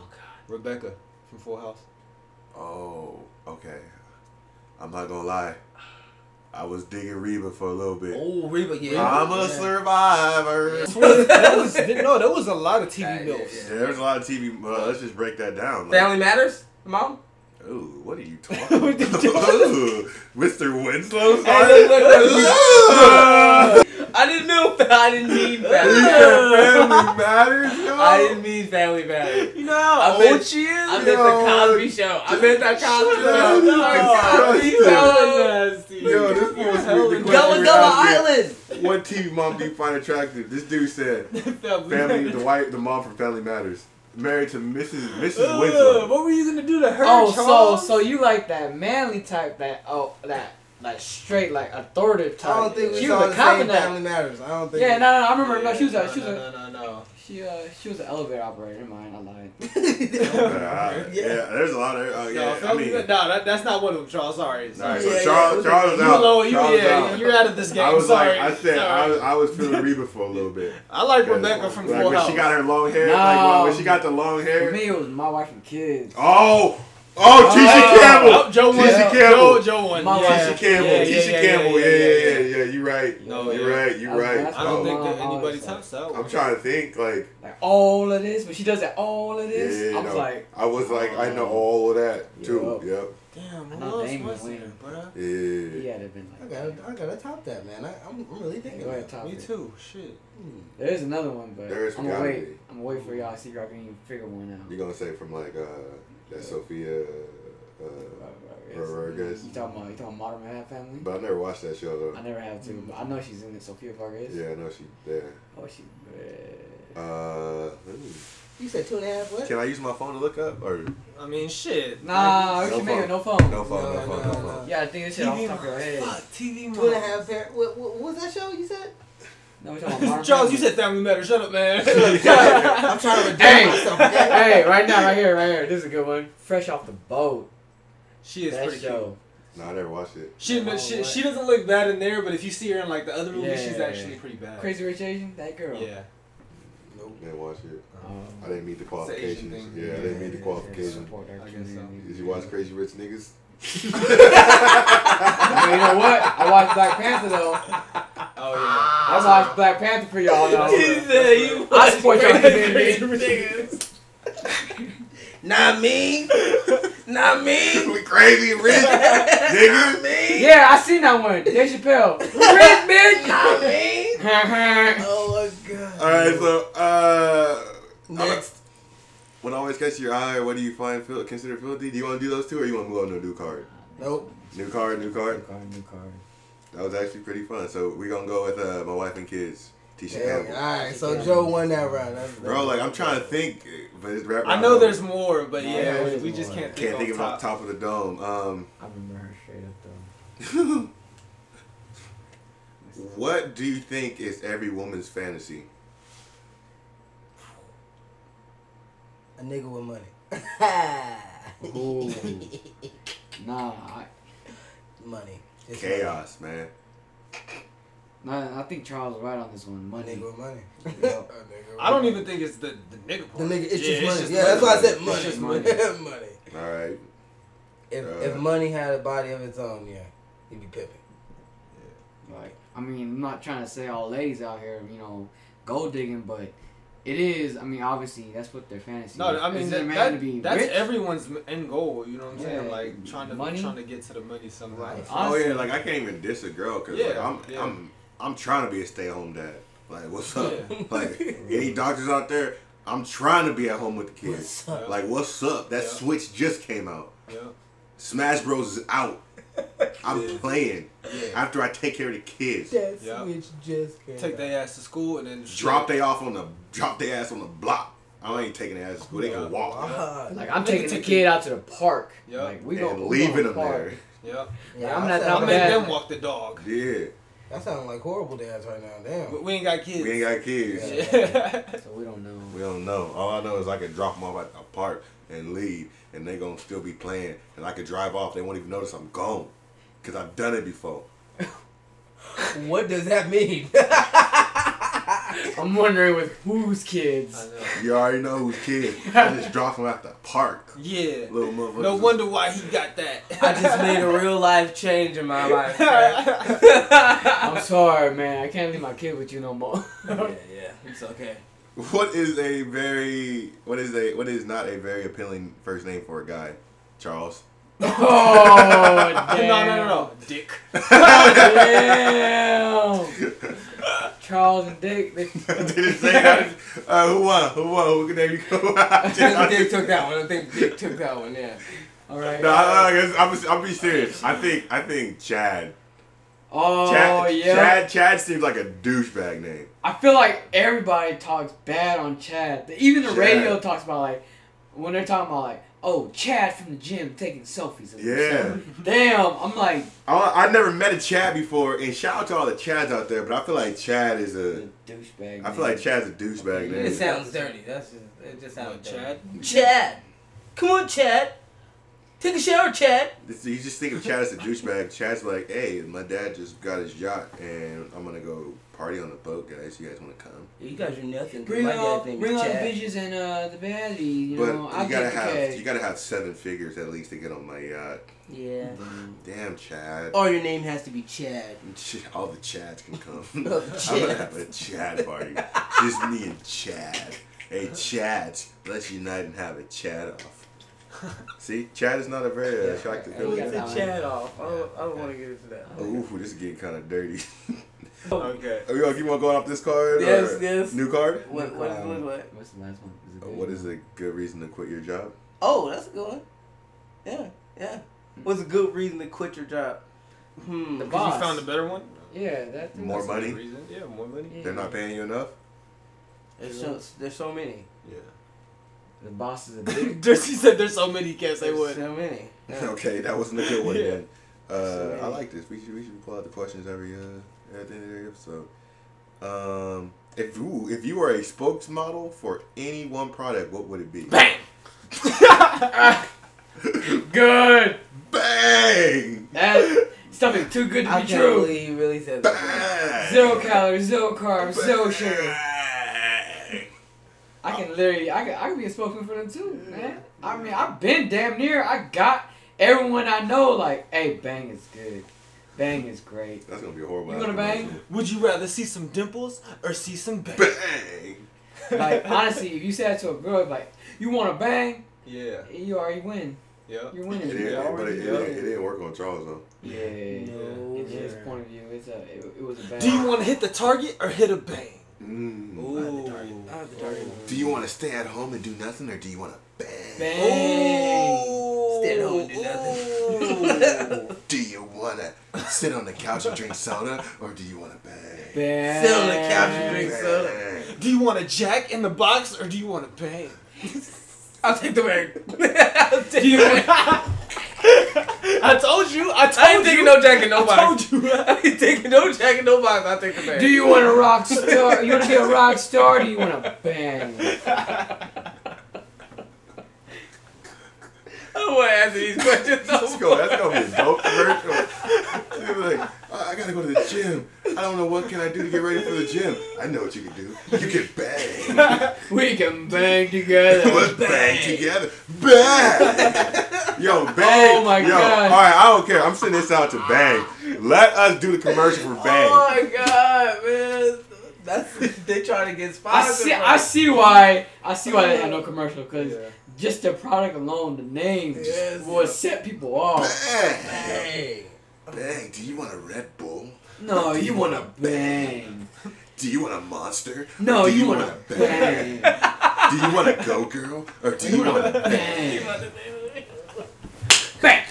Speaker 4: Rebecca from Full House.
Speaker 1: Oh, okay. I'm not gonna lie. I was digging Reba for a little bit.
Speaker 2: Oh, Reba, yeah.
Speaker 1: I'm a
Speaker 2: Yeah.
Speaker 1: survivor.
Speaker 4: that was, no, there was a lot of TV
Speaker 2: Yeah,
Speaker 4: milfs.
Speaker 1: Yeah, there's a lot of TV. Uh, let's just break that down. Like,
Speaker 2: Family Matters, mom.
Speaker 1: Ooh, what are you talking about? Ooh, Mr. Winslow?
Speaker 2: Hey, look, look, look,
Speaker 1: Ooh.
Speaker 2: I didn't know. I didn't mean family.
Speaker 1: said Family Matters, yo.
Speaker 2: I didn't mean Family Matters.
Speaker 4: You know how
Speaker 2: I
Speaker 4: old
Speaker 2: meant-
Speaker 4: she is?
Speaker 2: I meant
Speaker 1: Yo.
Speaker 2: the Cosby Show. I meant that Cosby
Speaker 1: Shut
Speaker 2: Show.
Speaker 1: up.
Speaker 2: The Cosby
Speaker 1: Disgusting.
Speaker 2: Show.
Speaker 4: nasty.
Speaker 1: Yo, this fool's
Speaker 4: Hell
Speaker 1: the
Speaker 4: no.
Speaker 1: question
Speaker 2: Gullah
Speaker 1: we're
Speaker 2: Gullah. Island.
Speaker 1: What TV mom do you find attractive? This dude said
Speaker 4: Family,
Speaker 1: family, the wife, the mom from Family Matters, married to Mrs. Mrs.
Speaker 4: Ugh,
Speaker 1: Winslow.
Speaker 4: what were you gonna do to her?
Speaker 3: Oh,
Speaker 4: Charles?
Speaker 3: so so you like that manly type? That oh that like straight like authoritative type?
Speaker 2: I don't think we
Speaker 3: she
Speaker 2: saw
Speaker 3: was
Speaker 2: the
Speaker 3: a cop
Speaker 2: same
Speaker 3: in that.
Speaker 2: Family Matters. I don't think.
Speaker 3: Yeah,
Speaker 2: we-
Speaker 3: no, no, no, I remember. No, she was a
Speaker 4: no,
Speaker 3: she was
Speaker 4: no,
Speaker 3: a
Speaker 4: no, no, no.
Speaker 3: she uh she was an elevator operator. Never mind, I lied.
Speaker 1: Yeah, yeah, there's a lot of. Uh,
Speaker 4: No,
Speaker 1: yeah, I mean,
Speaker 4: no, that, that's not one of them, Charles. Sorry.
Speaker 1: All
Speaker 4: sorry.
Speaker 1: right, so
Speaker 2: Yeah, yeah,
Speaker 1: Charles,
Speaker 2: yeah.
Speaker 1: Charles
Speaker 4: You
Speaker 1: out.
Speaker 4: alone, you,
Speaker 1: Charles was
Speaker 4: yeah,
Speaker 1: out.
Speaker 4: you're out of this game.
Speaker 1: I was
Speaker 4: sorry.
Speaker 1: like, I said, I was, I was feeling Reba for a little bit.
Speaker 4: I like Rebecca from
Speaker 1: like,
Speaker 4: Full
Speaker 1: when
Speaker 4: House.
Speaker 1: she got her long hair, like when, when
Speaker 3: No.
Speaker 1: she got the long
Speaker 3: For
Speaker 1: hair.
Speaker 3: me, it was my wife and kids.
Speaker 1: Oh, oh, Tisha
Speaker 3: Oh.
Speaker 1: Campbell.
Speaker 4: Oh, Joe won.
Speaker 1: Tisha
Speaker 4: Joe,
Speaker 1: Campbell.
Speaker 4: Joe won. Yeah.
Speaker 1: Tisha Campbell.
Speaker 4: Yeah,
Speaker 1: Tisha
Speaker 4: yeah,
Speaker 1: Campbell. Yeah, yeah, yeah,
Speaker 4: yeah.
Speaker 1: yeah. You're right.
Speaker 4: No,
Speaker 1: you're
Speaker 4: yeah.
Speaker 1: right. You're
Speaker 3: I was-
Speaker 1: right.
Speaker 4: I don't
Speaker 1: Oh,
Speaker 4: think that anybody
Speaker 3: always
Speaker 4: tops that one.
Speaker 1: I'm trying to think. Like,
Speaker 3: Like all of this, but she does that all of
Speaker 1: yeah,
Speaker 3: this.
Speaker 1: yeah,
Speaker 3: I was
Speaker 1: no.
Speaker 3: like,
Speaker 1: I was like, I know all of that too.
Speaker 3: Yup.
Speaker 1: Yep.
Speaker 4: Damn,
Speaker 3: I
Speaker 4: who
Speaker 3: know
Speaker 4: else
Speaker 3: Damon
Speaker 4: was
Speaker 3: Wayne.
Speaker 4: there, bruh?
Speaker 1: Yeah.
Speaker 3: he had to been
Speaker 2: I gotta, I gotta top that, man. I, I'm, I'm really thinking.
Speaker 3: Go ahead,
Speaker 2: about
Speaker 3: top
Speaker 4: Me
Speaker 3: it.
Speaker 4: too. Shit.
Speaker 2: Hmm.
Speaker 3: There is another one, but
Speaker 1: There is
Speaker 3: I'm gonna
Speaker 1: gotta
Speaker 3: wait.
Speaker 1: be.
Speaker 3: I'm gonna wait for y'all to see if y'all can even figure one out.
Speaker 1: You gonna say from like uh that Sophia? Uh, Rodriguez.
Speaker 3: You talking about you talking about Modern Manhattan Family?
Speaker 1: but I never watched that show though.
Speaker 3: I never have to, but I know she's in it. Sophia Vargas.
Speaker 1: Yeah, I know she there.
Speaker 3: Oh, she. bad.
Speaker 1: Uh, ooh.
Speaker 2: You said two and a half. What?
Speaker 1: can I use my phone to look up or
Speaker 4: I mean, shit.
Speaker 3: Nah,
Speaker 1: No
Speaker 3: we can make
Speaker 1: phone.
Speaker 3: it no phone.
Speaker 1: no phone? No,
Speaker 2: No,
Speaker 1: phone.
Speaker 2: no,
Speaker 1: No,
Speaker 2: no.
Speaker 1: phone.
Speaker 3: You gotta think this shit off the top of your head.
Speaker 4: Fuck, TV
Speaker 2: Two and a half. What, what, what was that show you said?
Speaker 3: No, we talking about Modern
Speaker 4: Charles, you said Family Matters. Shut up, man.
Speaker 2: I'm trying to redeem
Speaker 3: Hey,
Speaker 2: myself. Okay?
Speaker 3: hey, right now, right here, right here. This is a good one. Fresh off the boat.
Speaker 4: she is
Speaker 3: that
Speaker 4: pretty cute.
Speaker 3: show.
Speaker 1: No, I never watched it.
Speaker 4: She,
Speaker 3: Oh,
Speaker 4: she,
Speaker 3: what?
Speaker 4: she doesn't look bad in there, but if you see her in like the other movies, she's
Speaker 3: Yeah.
Speaker 4: actually pretty bad.
Speaker 3: Crazy Rich Asian. That girl.
Speaker 4: Yeah.
Speaker 2: Nope.
Speaker 1: Didn't watch it.
Speaker 3: Um,
Speaker 1: I didn't meet the
Speaker 4: Asian
Speaker 1: qualifications.
Speaker 4: thing.
Speaker 1: Yeah, I didn't meet the qualifications.
Speaker 3: support our
Speaker 4: I guess so.
Speaker 3: community.
Speaker 1: Did you watch Crazy Rich Niggas?
Speaker 3: Well, you know what? I watched Black Panther though.
Speaker 4: Oh yeah.
Speaker 3: I watched Black Panther for y'all. Though.
Speaker 2: He said you
Speaker 3: I support y'all community.
Speaker 2: Not me. Not me.
Speaker 1: we crazy rich niggas.
Speaker 2: Not me.
Speaker 3: Yeah, I seen that one. Dave Chappelle. Rich bitch.
Speaker 2: Not me. Oh my god.
Speaker 1: All right, so uh,
Speaker 2: Next.
Speaker 1: when always catch your eye, what do you find fil- consider filthy? Do you want to do those two, or you want to move on to a new card?
Speaker 2: Nope.
Speaker 1: New card, new card.
Speaker 3: New
Speaker 1: card.
Speaker 3: card, new card.
Speaker 1: That was actually pretty fun. So we're gonna go with uh, my wife and kids, Tisha
Speaker 2: Yeah,
Speaker 1: Campbell.
Speaker 2: Alright, so Joe won that round. That's,
Speaker 1: Bro, like I'm trying to think, but it's rap.
Speaker 4: I know there's more, but
Speaker 3: No,
Speaker 4: yeah, we, we just
Speaker 3: more.
Speaker 4: can't think,
Speaker 1: Can't think of
Speaker 4: off
Speaker 1: it the top of the dome. Um,
Speaker 3: I remember her straight up though.
Speaker 1: what do you think is every woman's fantasy?
Speaker 2: a nigga with money.
Speaker 3: Ooh. Nah, I,
Speaker 2: money. It's
Speaker 1: Chaos, man.
Speaker 3: nah, I think Charles is right on this one.
Speaker 2: Money.
Speaker 3: Money.
Speaker 2: nigga with money.
Speaker 3: Yep.
Speaker 2: Nigga with
Speaker 4: I don't even think it's the the nigga
Speaker 2: The nigga, it's
Speaker 4: Yeah,
Speaker 2: just money. yeah, that's why I said money.
Speaker 3: It's just money.
Speaker 2: money.
Speaker 1: All right.
Speaker 2: If
Speaker 1: Uh.
Speaker 2: if money had a body of its own, yeah, he'd be pimping.
Speaker 3: Like, I mean, I'm not trying to say all ladies out here, you know, gold digging, but it is. I mean, obviously, that's what their fantasy.
Speaker 4: No,
Speaker 3: is.
Speaker 4: I mean that,
Speaker 3: man
Speaker 4: that,
Speaker 3: be
Speaker 4: that's
Speaker 3: rich?
Speaker 4: everyone's end goal. You know what I'm saying? Like trying to
Speaker 3: money.
Speaker 4: trying to get to the money somehow.
Speaker 2: Right.
Speaker 1: Oh
Speaker 3: Honestly,
Speaker 1: yeah, like I can't even diss a girl because like, I'm
Speaker 4: yeah.
Speaker 1: I'm I'm trying to be a stay at home dad. Like what's up?
Speaker 4: Yeah.
Speaker 1: Like any doctors out there? I'm trying to be at home with the kids.
Speaker 2: What's up?
Speaker 1: Like what's up? That
Speaker 4: Yeah.
Speaker 1: Switch just came out.
Speaker 4: Yeah.
Speaker 1: Smash Bros is out. I'm
Speaker 4: Yeah.
Speaker 1: playing
Speaker 4: Yeah.
Speaker 1: after I take care of the kids.
Speaker 2: That
Speaker 4: Yeah.
Speaker 2: switch just came
Speaker 4: Take their ass to school and then
Speaker 1: Drop they off on the drop their ass on the block. I ain't taking their ass to school. They
Speaker 4: Yeah.
Speaker 1: can walk
Speaker 2: Ah,
Speaker 3: like I'm taking the kid out to the park.
Speaker 4: Yeah.
Speaker 3: Like we
Speaker 1: and
Speaker 3: go we
Speaker 1: leaving
Speaker 3: go
Speaker 1: them
Speaker 3: park.
Speaker 1: there.
Speaker 4: Yeah.
Speaker 2: yeah,
Speaker 3: I'm
Speaker 2: that
Speaker 3: not
Speaker 4: I
Speaker 3: Not
Speaker 2: sound
Speaker 4: made
Speaker 3: bad.
Speaker 4: them walk the dog.
Speaker 1: Yeah,
Speaker 2: That sounds like horrible dads right now. Damn.
Speaker 4: We, we ain't got kids.
Speaker 1: we ain't got kids.
Speaker 4: Yeah.
Speaker 3: So we don't know.
Speaker 1: We don't know. All I know is I can drop them off at the park and leave, and they gonna still be playing, and I can drive off. They won't even notice I'm gone, cause I've done it before.
Speaker 2: What does that mean?
Speaker 3: I'm wondering with whose kids.
Speaker 4: I know.
Speaker 1: You already know whose kid. I just dropped him at the park.
Speaker 4: Yeah.
Speaker 1: Little motherfucker.
Speaker 4: No wonder why he got that.
Speaker 2: I just made a real life change in my life.
Speaker 3: I'm sorry, man. I can't leave my kid with you no more.
Speaker 2: yeah, yeah, it's okay.
Speaker 1: What is a very what is a what is not a very appealing first name for a guy? Charles.
Speaker 3: oh, damn.
Speaker 4: no, no, no, no. Dick.
Speaker 3: Damn. Charles and Dick. They,
Speaker 1: Did it say that? Uh, who won? Who won? Who can name you?
Speaker 2: I think Dick took that one. I think Dick took that one. Yeah.
Speaker 3: all right.
Speaker 1: No, I, I guess I'm, I'm be serious. I think I think Chad.
Speaker 3: oh
Speaker 1: Chad,
Speaker 3: yeah.
Speaker 1: Chad. Chad seems like a douchebag name.
Speaker 3: I feel like everybody talks bad on Chad. Even the
Speaker 1: Chad.
Speaker 3: radio talks about like when they're talking about like, oh, Chad from the gym taking selfies. of
Speaker 1: Yeah.
Speaker 3: Damn. I'm like
Speaker 1: I, I never met a Chad before, and shout out to all the Chads out there. But I feel like Chad is
Speaker 3: a
Speaker 1: a.
Speaker 3: douchebag.
Speaker 1: I feel like Chad's a douchebag
Speaker 2: It
Speaker 1: name.
Speaker 2: sounds dirty. That's just. It just sounds
Speaker 4: What,
Speaker 2: dirty.
Speaker 4: Chad?
Speaker 2: Chad. Come on, Chad. Take a shower, Chad.
Speaker 1: You just think of Chad as a douchebag. Chad's like, hey, my dad just got his yacht, and I'm gonna go party on the boat, guys. You guys want to come?
Speaker 2: You guys are nothing.
Speaker 3: Bring
Speaker 2: my
Speaker 3: all,
Speaker 2: dad's
Speaker 3: bring all the bitches and uh, the baddies. You
Speaker 1: But
Speaker 3: know, I'll
Speaker 1: you gotta
Speaker 3: get the
Speaker 1: have
Speaker 3: cake.
Speaker 1: you gotta have seven figures at least to get on my yacht.
Speaker 2: Yeah.
Speaker 1: Damn, Chad.
Speaker 2: Or your name has to be Chad.
Speaker 1: All the Chads can come.
Speaker 2: All the
Speaker 1: I'm gonna have a Chad party. Just me and Chad. Hey, Chads, let's unite and have a Chad off. See, Chad is not a very uh, attractive
Speaker 3: Yeah, we
Speaker 1: girl.
Speaker 3: got
Speaker 2: Take
Speaker 3: that.
Speaker 2: Chad off. I don't, I don't want to get into that.
Speaker 1: Ooh, this is getting kind of dirty.
Speaker 4: Okay.
Speaker 1: Are you, you want going off this card?
Speaker 2: Yes,
Speaker 1: or
Speaker 2: yes.
Speaker 1: New card?
Speaker 2: What, what does it look like?
Speaker 3: What's the last one? Is it
Speaker 1: Uh,
Speaker 3: good?
Speaker 1: What is a good reason to quit your job?
Speaker 2: Oh, that's a good one. Yeah, yeah. What's a good reason to quit your job? Hmm.
Speaker 3: The boss.
Speaker 4: you found a better one?
Speaker 3: Yeah, that.
Speaker 1: More
Speaker 4: That's a good
Speaker 1: money?
Speaker 4: Reason. Yeah, more money.
Speaker 3: Yeah.
Speaker 1: They're not paying you enough?
Speaker 2: There's so, there's so many.
Speaker 1: Yeah.
Speaker 3: The boss is a big.
Speaker 4: he said there's so many, can't say what.
Speaker 2: so many. Yeah.
Speaker 1: Okay, that wasn't a good one
Speaker 4: Yeah.
Speaker 1: then. Uh,
Speaker 2: So,
Speaker 1: I like this. We should we should pull out the questions every uh at the end of every episode. Um, if you if you were a spokesmodel for any one product, what would it be?
Speaker 2: Bang!
Speaker 3: Good.
Speaker 1: Bang!
Speaker 3: That something too good to
Speaker 2: I
Speaker 3: be
Speaker 2: can't
Speaker 3: true.
Speaker 2: believe he really said that.
Speaker 1: Bang!
Speaker 3: Zero calories, zero carbs, zero sugar.
Speaker 1: Bang!
Speaker 3: I can literally, I can, I can be a spokesman for them too, man. I mean, I've been damn near. I got everyone I know like, hey, bang is good, bang is great.
Speaker 1: That's gonna be a horrible.
Speaker 3: You gonna bang?
Speaker 4: Would you rather see some dimples or see some bang?
Speaker 1: Bang!
Speaker 3: Like honestly, if you said that to a girl, like, you want to bang,
Speaker 4: Yeah.
Speaker 3: you already win.
Speaker 4: Yeah.
Speaker 3: You're
Speaker 1: It
Speaker 3: winning.
Speaker 1: didn't,
Speaker 3: You
Speaker 1: but it,
Speaker 3: already
Speaker 1: it, didn't, it didn't work on Charles though.
Speaker 3: Yeah.
Speaker 2: No,
Speaker 3: In his
Speaker 2: sir.
Speaker 3: point of view, it's a, it, it was a bang.
Speaker 4: Do you want to hit the target or hit a bang?
Speaker 1: Mm.
Speaker 4: Ooh.
Speaker 2: I have to target.
Speaker 1: Do you want to stay at home and do nothing, or do you want to bang?
Speaker 3: bang?
Speaker 2: Stay at home and do nothing.
Speaker 1: Do you want to sit on the couch and drink soda, or do you want to bang?
Speaker 3: Bang.
Speaker 2: Sit on the couch and drink soda.
Speaker 4: Do you want a jack in the box or do you want to bang?
Speaker 2: I'll take the bang. I'll take the bang.
Speaker 4: I told you. I told
Speaker 2: I ain't
Speaker 4: you.
Speaker 2: taking no jacket, no
Speaker 4: I told you.
Speaker 2: I ain't taking no jacket, no box. I'll take the bang.
Speaker 3: Do you want a rock star? You want to be a rock star? Do you want to bang?
Speaker 2: I don't want to answer these questions. no
Speaker 1: Let's go. That's gonna be a dope commercial. Like, I I gotta go to the gym. I don't know what can I do to get ready for the gym. I know what you can do. You can bang.
Speaker 3: We can bang together.
Speaker 1: Let's bang together. Bang. Yo, bang.
Speaker 3: Oh my
Speaker 1: Yo,
Speaker 3: God.
Speaker 1: All right, I don't care. I'm sending this out to Bang. Let us do the commercial for Bang.
Speaker 2: Oh my god, man. That's they trying to get
Speaker 3: I see.
Speaker 2: from
Speaker 3: I see why. I see why they have no commercial because
Speaker 4: Yeah.
Speaker 3: Just the product alone, the name, just
Speaker 2: Yes.
Speaker 3: will set people off.
Speaker 1: Bang.
Speaker 2: Hey.
Speaker 1: Bang. Do you want a Red Bull?
Speaker 3: No, you
Speaker 1: you
Speaker 3: want to
Speaker 1: wanna
Speaker 3: bang.
Speaker 1: Do you want a monster?
Speaker 3: No,
Speaker 1: do
Speaker 3: you,
Speaker 1: you
Speaker 3: want
Speaker 1: wanna
Speaker 3: to bang.
Speaker 1: Do you want a Go Girl? Or do you want a
Speaker 3: Bang. Bang.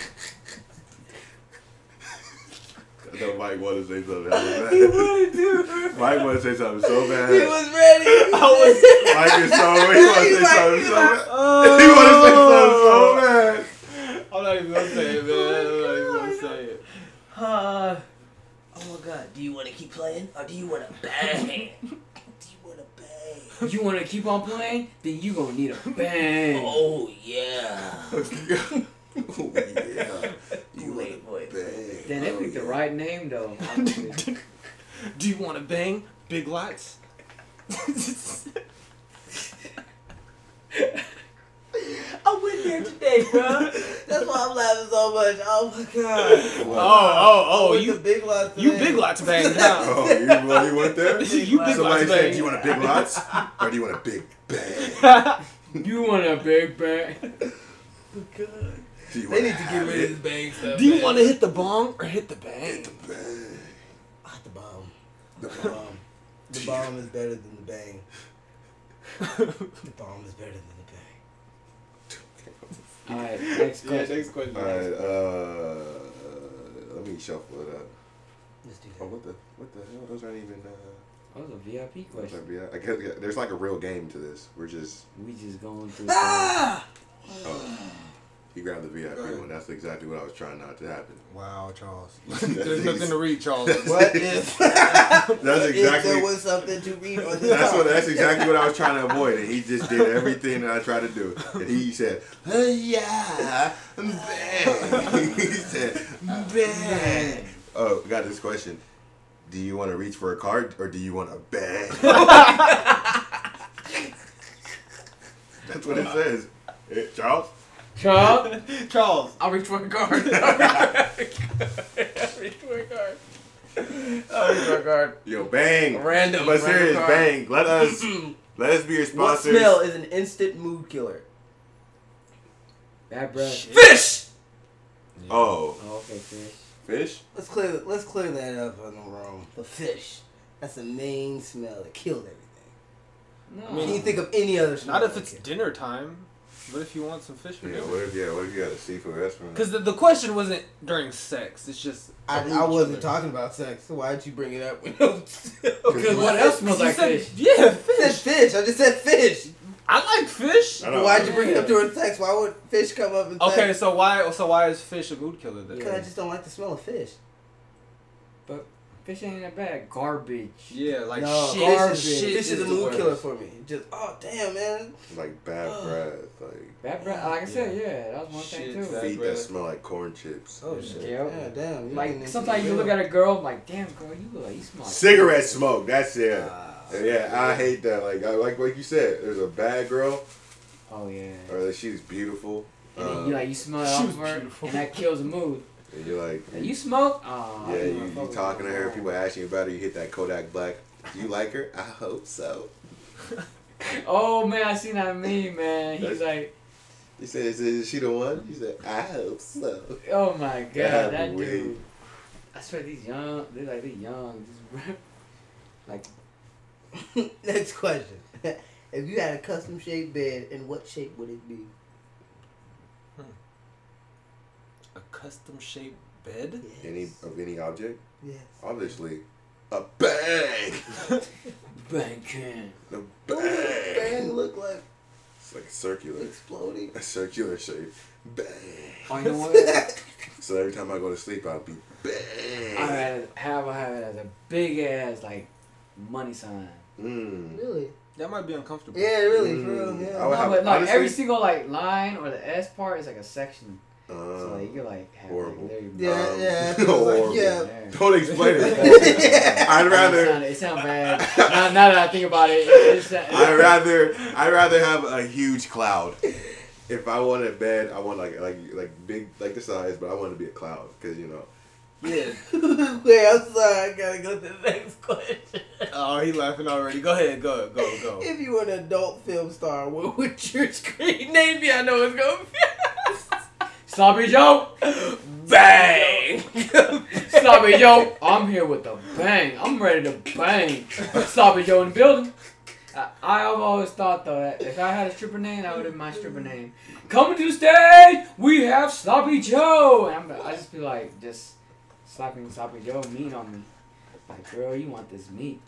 Speaker 1: I know Mike wanted to say something.
Speaker 2: He
Speaker 1: bad.
Speaker 2: wanted to.
Speaker 1: Mike wanted to say something so bad.
Speaker 2: He was ready.
Speaker 4: I was.
Speaker 1: Mike is so he wanted to
Speaker 2: He's
Speaker 1: say
Speaker 2: like-
Speaker 1: something
Speaker 2: he's
Speaker 1: so
Speaker 2: like,
Speaker 1: bad. He wanted to say something so bad.
Speaker 4: I'm not even gonna say it, man. I'm not even gonna say it.
Speaker 2: Uh, oh my god. Do you want to keep playing or do you want to bang? do you want to bang?
Speaker 3: You want to keep on playing? Then you gonna need a bang.
Speaker 2: Oh yeah.
Speaker 1: oh yeah. You
Speaker 2: Wait,
Speaker 1: want
Speaker 2: wait.
Speaker 1: bang.
Speaker 3: Then they
Speaker 1: Oh,
Speaker 3: picked the right name though.
Speaker 4: Do you want to bang? Big lots?
Speaker 2: I went there today, bro. That's why I'm laughing so much. Oh my god.
Speaker 4: Oh, oh, oh,
Speaker 2: Went
Speaker 4: you
Speaker 2: Big Lots
Speaker 4: you
Speaker 2: today.
Speaker 4: big lots bang now.
Speaker 1: Oh, you, well, you went there?
Speaker 4: you big
Speaker 1: Somebody
Speaker 4: lots
Speaker 1: said,
Speaker 4: bang.
Speaker 1: do you want a big lots? Or do you want a big bang?
Speaker 3: You want a big bang?
Speaker 1: Do you
Speaker 2: They
Speaker 1: want
Speaker 2: need to get rid of this bang stuff.
Speaker 4: Do you
Speaker 2: man.
Speaker 4: want to hit the bong or hit the bang?
Speaker 1: Hit the bang?
Speaker 2: Hot the bomb. The bomb. The bomb is better than the bang. The bomb is better than the bang.
Speaker 3: Alright, next question.
Speaker 4: Yeah, next question.
Speaker 1: Alright, uh, let me shuffle it up.
Speaker 2: Let's do that.
Speaker 1: Oh, what the, what the hell? Those aren't even, uh,
Speaker 3: That was a VIP question.
Speaker 1: yeah, I guess, yeah, there's like a real game to this. We're just,
Speaker 3: We just going through.
Speaker 2: Ah!
Speaker 1: oh, he grabbed the VIP one. That's exactly what I was trying not to happen.
Speaker 2: Wow, Charles.
Speaker 4: There's nothing to read, Charles.
Speaker 2: What if,
Speaker 1: That's
Speaker 2: if there was something to read on this
Speaker 1: that's what, that's exactly what I was trying to avoid. And he just did everything that I tried to do. And he said, oh, yeah, bang. he said, bang. Oh, got this question. Do you want to reach for a card or do you want to bang? That's what it says. Eh, Charles?
Speaker 3: Charles,
Speaker 4: Charles.
Speaker 2: I'll reach for a card. I'll reach for a card. I'll reach for a card.
Speaker 1: Yo, bang.
Speaker 2: Random.
Speaker 1: But serious,
Speaker 2: card.
Speaker 1: bang. Let us let us be your sponsors.
Speaker 2: What
Speaker 1: sponsors.
Speaker 2: smell is an instant mood killer?
Speaker 3: bad breath.
Speaker 2: Fish.
Speaker 1: Oh,
Speaker 3: Oh, okay, fish.
Speaker 1: fish?
Speaker 2: Let's clear. Let's clear that up in the room. The fish. That's the main smell that killed everything.
Speaker 3: No.
Speaker 4: I mean,
Speaker 2: Can you think of any other smell?
Speaker 4: Not if it's
Speaker 2: killed?
Speaker 4: dinner time. What if you want some fish for
Speaker 1: Yeah, what if yeah, what if you got a seafood restaurant?
Speaker 4: Because the, the question wasn't during sex. It's just. a
Speaker 2: I,
Speaker 4: mood
Speaker 2: I wasn't talking about sex, so why did you bring it up?
Speaker 3: Because what else smells like
Speaker 4: said-
Speaker 3: fish?
Speaker 4: Yeah,
Speaker 2: I said
Speaker 4: fish.
Speaker 2: fish. I just said fish.
Speaker 4: I like fish.
Speaker 1: I don't-
Speaker 2: Why'd you bring it up during sex? Why would fish come up and
Speaker 4: Okay,
Speaker 2: sex?
Speaker 4: so why so why is fish a mood killer then?
Speaker 2: Because I just don't like the smell of fish.
Speaker 3: Fish ain't that bad. Garbage.
Speaker 4: Yeah, like
Speaker 2: no,
Speaker 4: shit.
Speaker 2: fish
Speaker 3: garbage.
Speaker 2: is,
Speaker 4: shit
Speaker 2: fish is a
Speaker 4: the
Speaker 2: mood
Speaker 4: worst.
Speaker 2: killer for me. Just oh damn man.
Speaker 1: like bad breath, like
Speaker 3: Bad breath. Like I said, yeah, that was one
Speaker 4: Shit,
Speaker 3: thing too.
Speaker 4: bad
Speaker 1: feet that smell like corn chips.
Speaker 2: Oh shit.
Speaker 3: Yeah.
Speaker 2: Yeah, damn. you
Speaker 3: Like sometimes you look at a girl, I'm like, damn girl, you look like you smell like
Speaker 1: Cigarette smoke. That's it.
Speaker 2: Ah,
Speaker 1: yeah, I hate that. Like, I, like, like you said, there's a bad girl,
Speaker 3: Oh yeah.
Speaker 1: or that she's beautiful,
Speaker 3: And then
Speaker 1: uh,
Speaker 3: you like you smell it
Speaker 4: she
Speaker 3: off her,
Speaker 4: beautiful.
Speaker 3: and that kills the mood.
Speaker 1: And you're like,
Speaker 3: you smoke? Oh,
Speaker 1: yeah, you, you talking to her, people asking you about her, you hit that Kodak Black. Do you like her? I hope so.
Speaker 3: Oh man, I seen that meme, man. He's like,
Speaker 1: He said, is, she the one? He said, I hope so.
Speaker 3: oh my god, that
Speaker 1: wait.
Speaker 3: dude. I swear these young, they're like they young. Just like
Speaker 2: Next question. if you had a custom shaped bed, in what shape would it be?
Speaker 4: A custom shaped bed?
Speaker 2: Yes.
Speaker 1: Any of any object?
Speaker 2: Yes.
Speaker 1: Obviously, a bang.
Speaker 3: banking.
Speaker 1: A
Speaker 2: What does a bang
Speaker 1: bang.
Speaker 2: look like?
Speaker 1: It's like a circular,
Speaker 2: Exploding.
Speaker 1: a circular shape. Bang.
Speaker 3: Oh, you know what?
Speaker 1: So every time I go to sleep, I'll be bang.
Speaker 3: I had have I have it as a big ass like money sign.
Speaker 1: Mm.
Speaker 2: really?
Speaker 4: That might be uncomfortable.
Speaker 2: Yeah, really, for
Speaker 1: Mm.
Speaker 2: real.
Speaker 1: I
Speaker 2: Yeah.
Speaker 1: would
Speaker 3: No,
Speaker 1: have-
Speaker 3: but like every single like line or the S part is like a section. So like you like have
Speaker 1: horrible.
Speaker 3: Like, there you
Speaker 2: Yeah,
Speaker 1: Um,
Speaker 2: yeah. like,
Speaker 1: horrible.
Speaker 2: yeah.
Speaker 1: Don't explain it.
Speaker 2: yeah.
Speaker 1: I'd
Speaker 3: It
Speaker 1: rather.
Speaker 3: sound, it sound bad. now, now that I think about it, it, it
Speaker 1: I'd rather. I'd rather have a huge cloud. If I want a bed, I want like like like big like the size, but I want it to be a cloud because you know.
Speaker 4: Yeah.
Speaker 2: Wait, I'm sorry. I gotta go to the next question.
Speaker 4: Oh, he laughing already. Go ahead, go, go, go.
Speaker 2: If you were an adult film star, what would your screen name be? I know it's gonna be.
Speaker 3: Sloppy Joe,
Speaker 2: Bang!
Speaker 3: Sloppy Joe. I'm here with the bang. I'm ready to bang. Sloppy Joe in the building. I, I've always thought though that if I had a stripper name, that would have been my stripper name. Coming to the stage, we have Sloppy Joe. And I'm, I just be like, just slapping Sloppy Joe meat on me. Like, girl, you want this meat?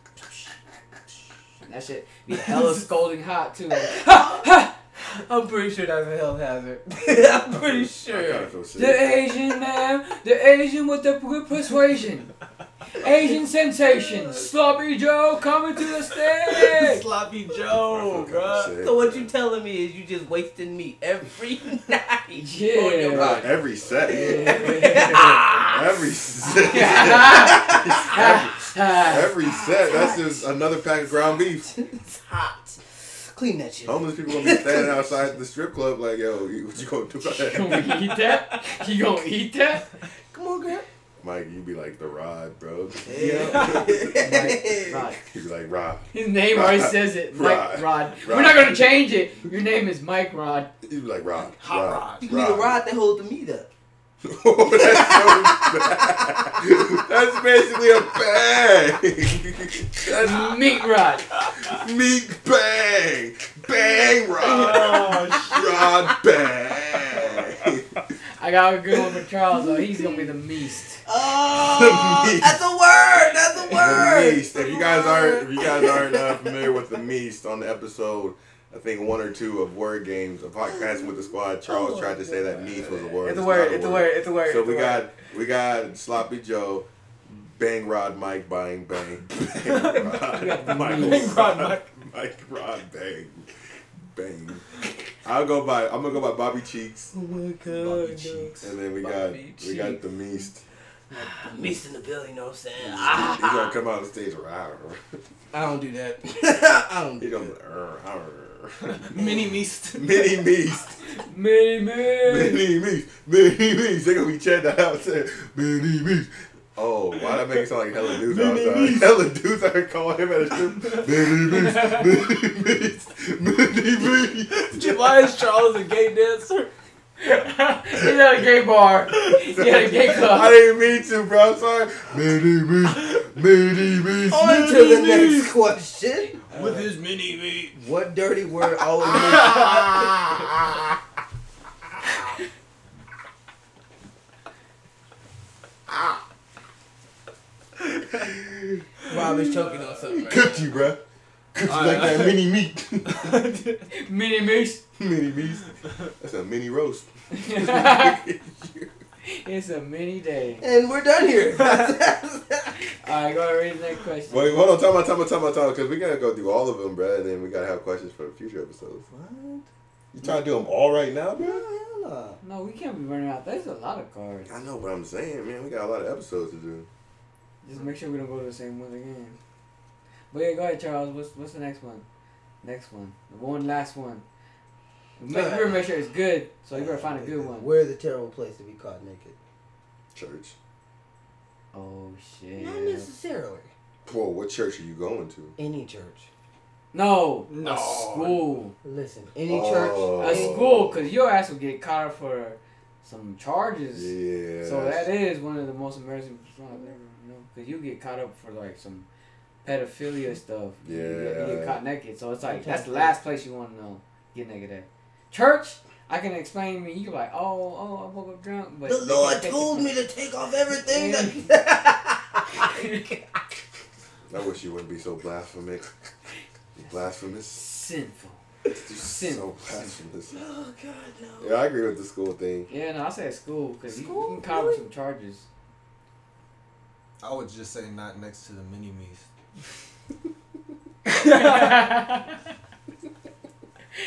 Speaker 3: And that shit be hella scolding hot too. Like, ha ha.
Speaker 2: I'm pretty sure that's a health hazard. I'm pretty sure.
Speaker 1: of feel sick.
Speaker 3: The Asian man, the Asian with the good persuasion. Asian sensation, Sloppy Joe coming to the stage.
Speaker 4: Sloppy Joe,
Speaker 1: forgot
Speaker 4: bruh.
Speaker 1: to say.
Speaker 2: So what you telling me is you just wasting meat every night
Speaker 3: Yeah.
Speaker 2: Oh, on your body.
Speaker 1: every set.
Speaker 3: Yeah.
Speaker 1: Every set. every set. That's just another pack of ground beef.
Speaker 2: It's hot. Clean that shit.
Speaker 1: Homeless people gonna be standing outside the strip club like, yo, what you gonna do about
Speaker 3: You
Speaker 1: that?
Speaker 3: gonna eat that? You gonna eat that?
Speaker 2: Come on, girl.
Speaker 1: Mike, you be like the Rod, bro.
Speaker 2: Yeah.
Speaker 3: Rod.
Speaker 1: You be like Rod.
Speaker 3: His name already says it. Mike
Speaker 1: Rod.
Speaker 3: Rod. We're not gonna change it. Your name is Mike Rod.
Speaker 1: You be like Rod.
Speaker 4: Hot
Speaker 1: Rod.
Speaker 4: Rod.
Speaker 2: You need a rod that holds the meat up.
Speaker 1: oh, that's so bad. That's basically a bag. That's
Speaker 3: Meat Rod.
Speaker 1: meat bang. Bang Rod. Rod bang.
Speaker 3: I got a good one for Charles though. He's gonna be the meast.
Speaker 2: Oh,
Speaker 1: The meat.
Speaker 2: that's a word. That's a
Speaker 1: The
Speaker 2: word.
Speaker 1: Meast. If you guys aren't, if you guys aren't uh, familiar with the Meast, on the episode, I think one or two of Word Games, a podcast with the squad, Charles tried to say that Meast was a word.
Speaker 2: It's a word. It's a word. It's a word.
Speaker 1: So
Speaker 2: it's a
Speaker 1: we
Speaker 2: word.
Speaker 1: got we got Sloppy Joe, Bang Rod Mike Bang Bang, Bang Rod Mike
Speaker 4: Bang Rod Mike.
Speaker 1: Mike Rod Bang Bang. I'll go by. I'm gonna go by Bobby Cheeks,
Speaker 2: Oh my god.
Speaker 4: Bobby Cheeks.
Speaker 1: and then we got
Speaker 4: Bobby
Speaker 1: we got the Meast.
Speaker 2: Meat in the building, you know what I'm saying?
Speaker 1: He's
Speaker 2: Ah,
Speaker 1: gonna come out on stage. Rawr.
Speaker 2: I don't do that. I don't
Speaker 1: He
Speaker 2: do
Speaker 1: gonna
Speaker 2: that.
Speaker 1: "Arr, arr."
Speaker 4: Mini Meast.
Speaker 1: mini meast,
Speaker 3: Mini man.
Speaker 1: mini meast, mini meast. They're gonna be chanting that out saying mini meast. Oh, why that make it sound like hella dudes outside? Hella dudes are calling him at a strip. Mini meast, mini meast, mini meast.
Speaker 4: Why is Charles a gay dancer?
Speaker 3: He's at a gay bar. He's at a gay
Speaker 1: I
Speaker 3: club.
Speaker 1: didn't mean to, bro. I'm sorry. Mini meast, mini meast.
Speaker 2: On to the next question.
Speaker 4: With his mini meat.
Speaker 2: What dirty word always makes Rob is choking on something. Right
Speaker 1: Cooked you, bro. Cooked you like that mini meat.
Speaker 3: Mini meast.
Speaker 1: mini meast. That's a mini roast.
Speaker 3: It's a mini day.
Speaker 2: And we're done here.
Speaker 3: Alright, go ahead read the next question.
Speaker 1: Wait, hold on, time out, time out, time out, time out, because we gotta go through all of them, bro, and then we gotta have questions for the future episodes.
Speaker 2: what?
Speaker 1: You trying to do them all right now, bro?
Speaker 2: Hell no.
Speaker 3: No, we can't be running out. There's a lot of cards.
Speaker 1: I know what I'm saying, man. We got a lot of episodes to do.
Speaker 3: Just make sure we don't go to the same ones again. But yeah, go ahead, Charles. What's what's the next one? Next one. The one last one. We make, we better make sure it's good, so you better find a good one.
Speaker 2: Where's a terrible place to be caught naked?
Speaker 1: Church.
Speaker 3: Oh shit.
Speaker 2: Not necessarily.
Speaker 1: Whoa, what church are you going to?
Speaker 2: Any church.
Speaker 3: No,
Speaker 4: No.
Speaker 3: a school.
Speaker 2: Listen, any
Speaker 1: Oh.
Speaker 2: church.
Speaker 3: A school, cause your ass will get caught up for some charges.
Speaker 1: Yeah.
Speaker 3: So that is one of the most embarrassing things I've ever know, cause you get caught up for like some pedophilia stuff. You get, you
Speaker 1: Yeah.
Speaker 3: get caught naked. So it's like that's the last place you want to know. Get naked at. Church, I can explain me. You can be like, oh, oh, I woke up drunk, but
Speaker 2: The Lord
Speaker 3: can't
Speaker 2: told
Speaker 3: it
Speaker 2: me to take off everything.
Speaker 3: Yeah.
Speaker 2: That
Speaker 1: I wish you wouldn't be so blasphemic. Blasphemous.
Speaker 3: Sinful.
Speaker 1: You're
Speaker 3: Sin.
Speaker 1: so blasphemous.
Speaker 2: oh God, no.
Speaker 1: Yeah, I agree with the school thing.
Speaker 3: Yeah, no, I said school because you, you can caught up with
Speaker 2: really?
Speaker 3: some charges.
Speaker 4: I would just say not next to the mini Meast.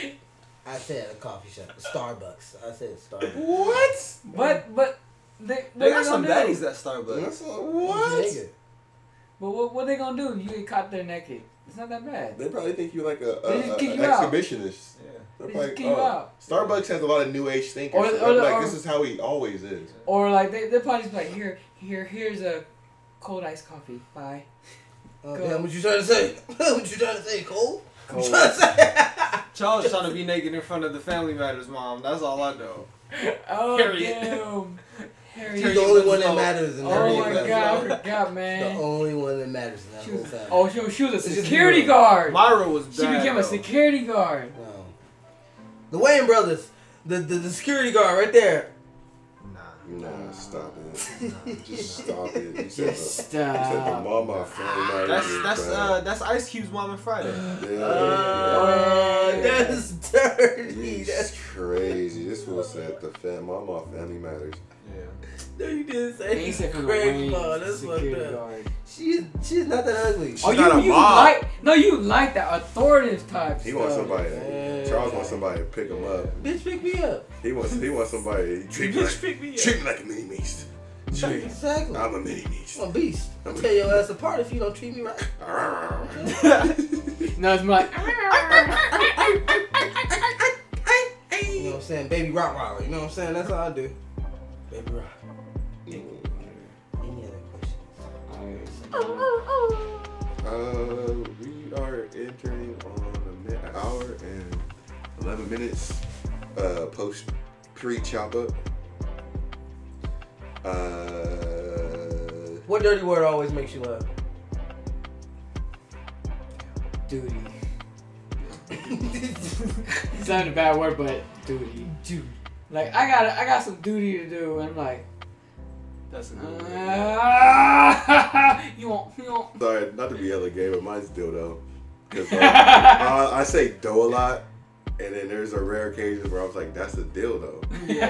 Speaker 2: I said a coffee shop, Starbucks. I said Starbucks.
Speaker 1: What?
Speaker 3: but but they
Speaker 4: They
Speaker 3: they
Speaker 4: got some
Speaker 3: gonna
Speaker 4: baddies at Starbucks.
Speaker 1: That's what?
Speaker 2: Nigga.
Speaker 3: But what what they gonna do? If you get caught there naked. It's not that bad.
Speaker 1: They probably think you're like a,
Speaker 3: They
Speaker 1: a,
Speaker 3: just
Speaker 1: a,
Speaker 3: kick
Speaker 1: an
Speaker 3: you out.
Speaker 1: exhibitionist.
Speaker 4: Yeah.
Speaker 1: They're
Speaker 3: They
Speaker 1: probably,
Speaker 3: just kick you
Speaker 1: oh,
Speaker 3: out.
Speaker 1: Starbucks has a lot of new age thinkers.
Speaker 3: Or-
Speaker 1: so
Speaker 3: or-
Speaker 1: like,
Speaker 3: or-
Speaker 1: this is how he always is.
Speaker 3: Or like they they probably just be like here here here's a cold iced coffee. Bye.
Speaker 2: Oh,
Speaker 3: Go.
Speaker 2: damn, what you trying to say? what you trying to say, Cole? What you
Speaker 3: Cold.
Speaker 2: trying to say?
Speaker 4: Charles trying to be naked in front of the Family Matters mom. That's all I know.
Speaker 3: Oh
Speaker 4: Harriet.
Speaker 3: damn. Harriet.
Speaker 2: She's the only one that matters in that
Speaker 3: Oh my
Speaker 2: family.
Speaker 3: god, I forgot,
Speaker 2: The only one that matters in that
Speaker 3: She
Speaker 2: whole
Speaker 3: was,
Speaker 2: family.
Speaker 3: oh, she, she was a
Speaker 2: It's just
Speaker 3: security
Speaker 2: weird.
Speaker 3: guard.
Speaker 4: Myra was bad.
Speaker 3: She became
Speaker 4: though.
Speaker 3: a security guard.
Speaker 2: No. The Wayne brothers, the, the the security guard right there.
Speaker 4: Nah.
Speaker 1: Nah, stop it. Just stop it. You said the, you
Speaker 3: Just
Speaker 1: said the
Speaker 3: stop.
Speaker 1: mama family
Speaker 4: That's that's
Speaker 1: bro.
Speaker 4: uh that's Ice Cube's Mom and Friday.
Speaker 1: Yeah.
Speaker 2: Uh, that's dirty. That's
Speaker 1: crazy. This fool said the fam mama family matters.
Speaker 4: Yeah.
Speaker 2: no, you didn't
Speaker 3: He
Speaker 2: say
Speaker 3: said from the
Speaker 2: Craig That's fucked up.
Speaker 3: guard.
Speaker 2: She's she's not that ugly.
Speaker 1: She's
Speaker 3: Oh,
Speaker 1: not
Speaker 3: you,
Speaker 1: a
Speaker 3: you
Speaker 1: mom.
Speaker 3: like no, you like that authoritative type.
Speaker 1: He wants somebody.
Speaker 2: Yeah.
Speaker 1: Charles wants somebody to pick him up.
Speaker 2: Bitch, pick me up.
Speaker 1: He wants. He wants somebody. to Treat me like,
Speaker 4: pick me
Speaker 1: treat me like a mini beast. Treat-
Speaker 2: Exactly.
Speaker 1: I'm a mini beast.
Speaker 2: I'm a beast. I'm tear your ass apart if you don't treat me right.
Speaker 3: No, it's more like.
Speaker 2: You know what I'm saying? Baby Rottweiler. You know what I'm saying? That's all I do. Baby Rock. Any other questions?
Speaker 1: Uh, we are entering on a mi- an hour and eleven minutes. Uh, post pre chop up. Uh,
Speaker 2: What dirty word always makes you laugh?
Speaker 3: duty. it's not a bad word, but duty.
Speaker 2: Duty.
Speaker 3: Like I got I got some duty to do, and I'm like,
Speaker 4: That's a good one.
Speaker 3: ah, you won't, you won't.
Speaker 1: sorry, not to be hella gay, but mine's dildo. Cause like, I, I say dough a lot, and then there's a rare occasion where I was like, "That's a dildo."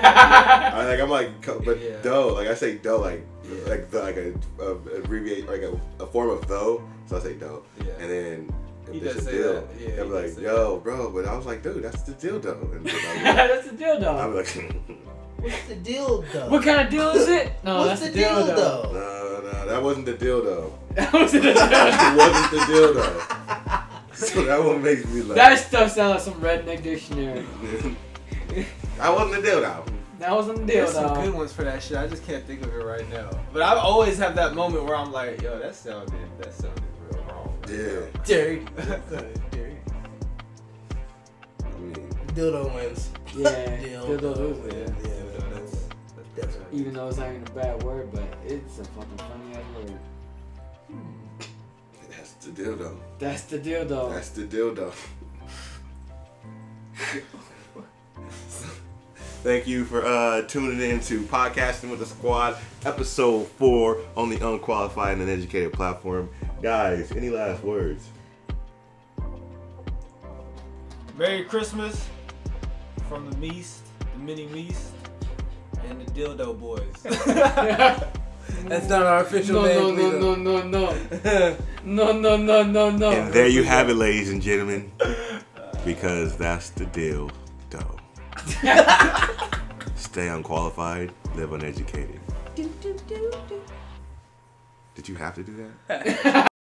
Speaker 1: I like I'm like, but
Speaker 4: Yeah.
Speaker 1: dough, like I say dough, like
Speaker 4: Yeah.
Speaker 1: like the, like a, a abbreviate like a, a form of though, so I say dough,
Speaker 4: Yeah.
Speaker 1: and then
Speaker 4: He
Speaker 1: if
Speaker 4: does
Speaker 1: it's a
Speaker 4: say
Speaker 1: deal,
Speaker 4: that. Yeah,
Speaker 1: I'm like,
Speaker 4: say
Speaker 1: yo, bro, but I was like, dude, that's the dildo, and then
Speaker 3: That's
Speaker 1: the
Speaker 3: dildo.
Speaker 1: I'm like,
Speaker 2: What's the deal though?
Speaker 3: What kind of deal is it? No,
Speaker 2: What's
Speaker 3: that's
Speaker 2: the
Speaker 3: a
Speaker 2: deal
Speaker 3: dildo.
Speaker 2: though?
Speaker 1: no, no, that wasn't the deal, dildo.
Speaker 3: That was a dildo.
Speaker 1: it wasn't the deal, dildo. so that one makes me laugh.
Speaker 3: That stuff sounds like some redneck dictionary.
Speaker 1: I wasn't the deal though.
Speaker 3: That wasn't a
Speaker 4: There's some good ones for that shit. I just can't think of it right now. But I always have that moment where I'm like, yo, that sounded that sounded real wrong.
Speaker 1: Yeah.
Speaker 2: Dirty. Dirty.
Speaker 1: I mean,
Speaker 2: Dildo wins.
Speaker 3: Yeah,
Speaker 2: Dildo
Speaker 3: dildo is
Speaker 2: wins.
Speaker 3: it.
Speaker 2: Yeah, that's, that's definitely.
Speaker 3: Even though it's not even a bad word, but it's a fucking funny ass word.
Speaker 1: That's the dildo.
Speaker 3: That's the dildo.
Speaker 1: That's the dildo. Thank you for uh, tuning in to Podcasting with the Squad, episode four on the Unqualified and Uneducated platform. Guys, any last words?
Speaker 4: Merry Christmas from the Meast, the Mini Meast, and the Dildo Boys.
Speaker 2: That's not our official
Speaker 3: no,
Speaker 2: name.
Speaker 3: no, no, no, no, no, no, no, no, no, no.
Speaker 1: And there you have it, ladies and gentlemen, because that's the deal, though. Stay unqualified, live uneducated. Did you have to do that?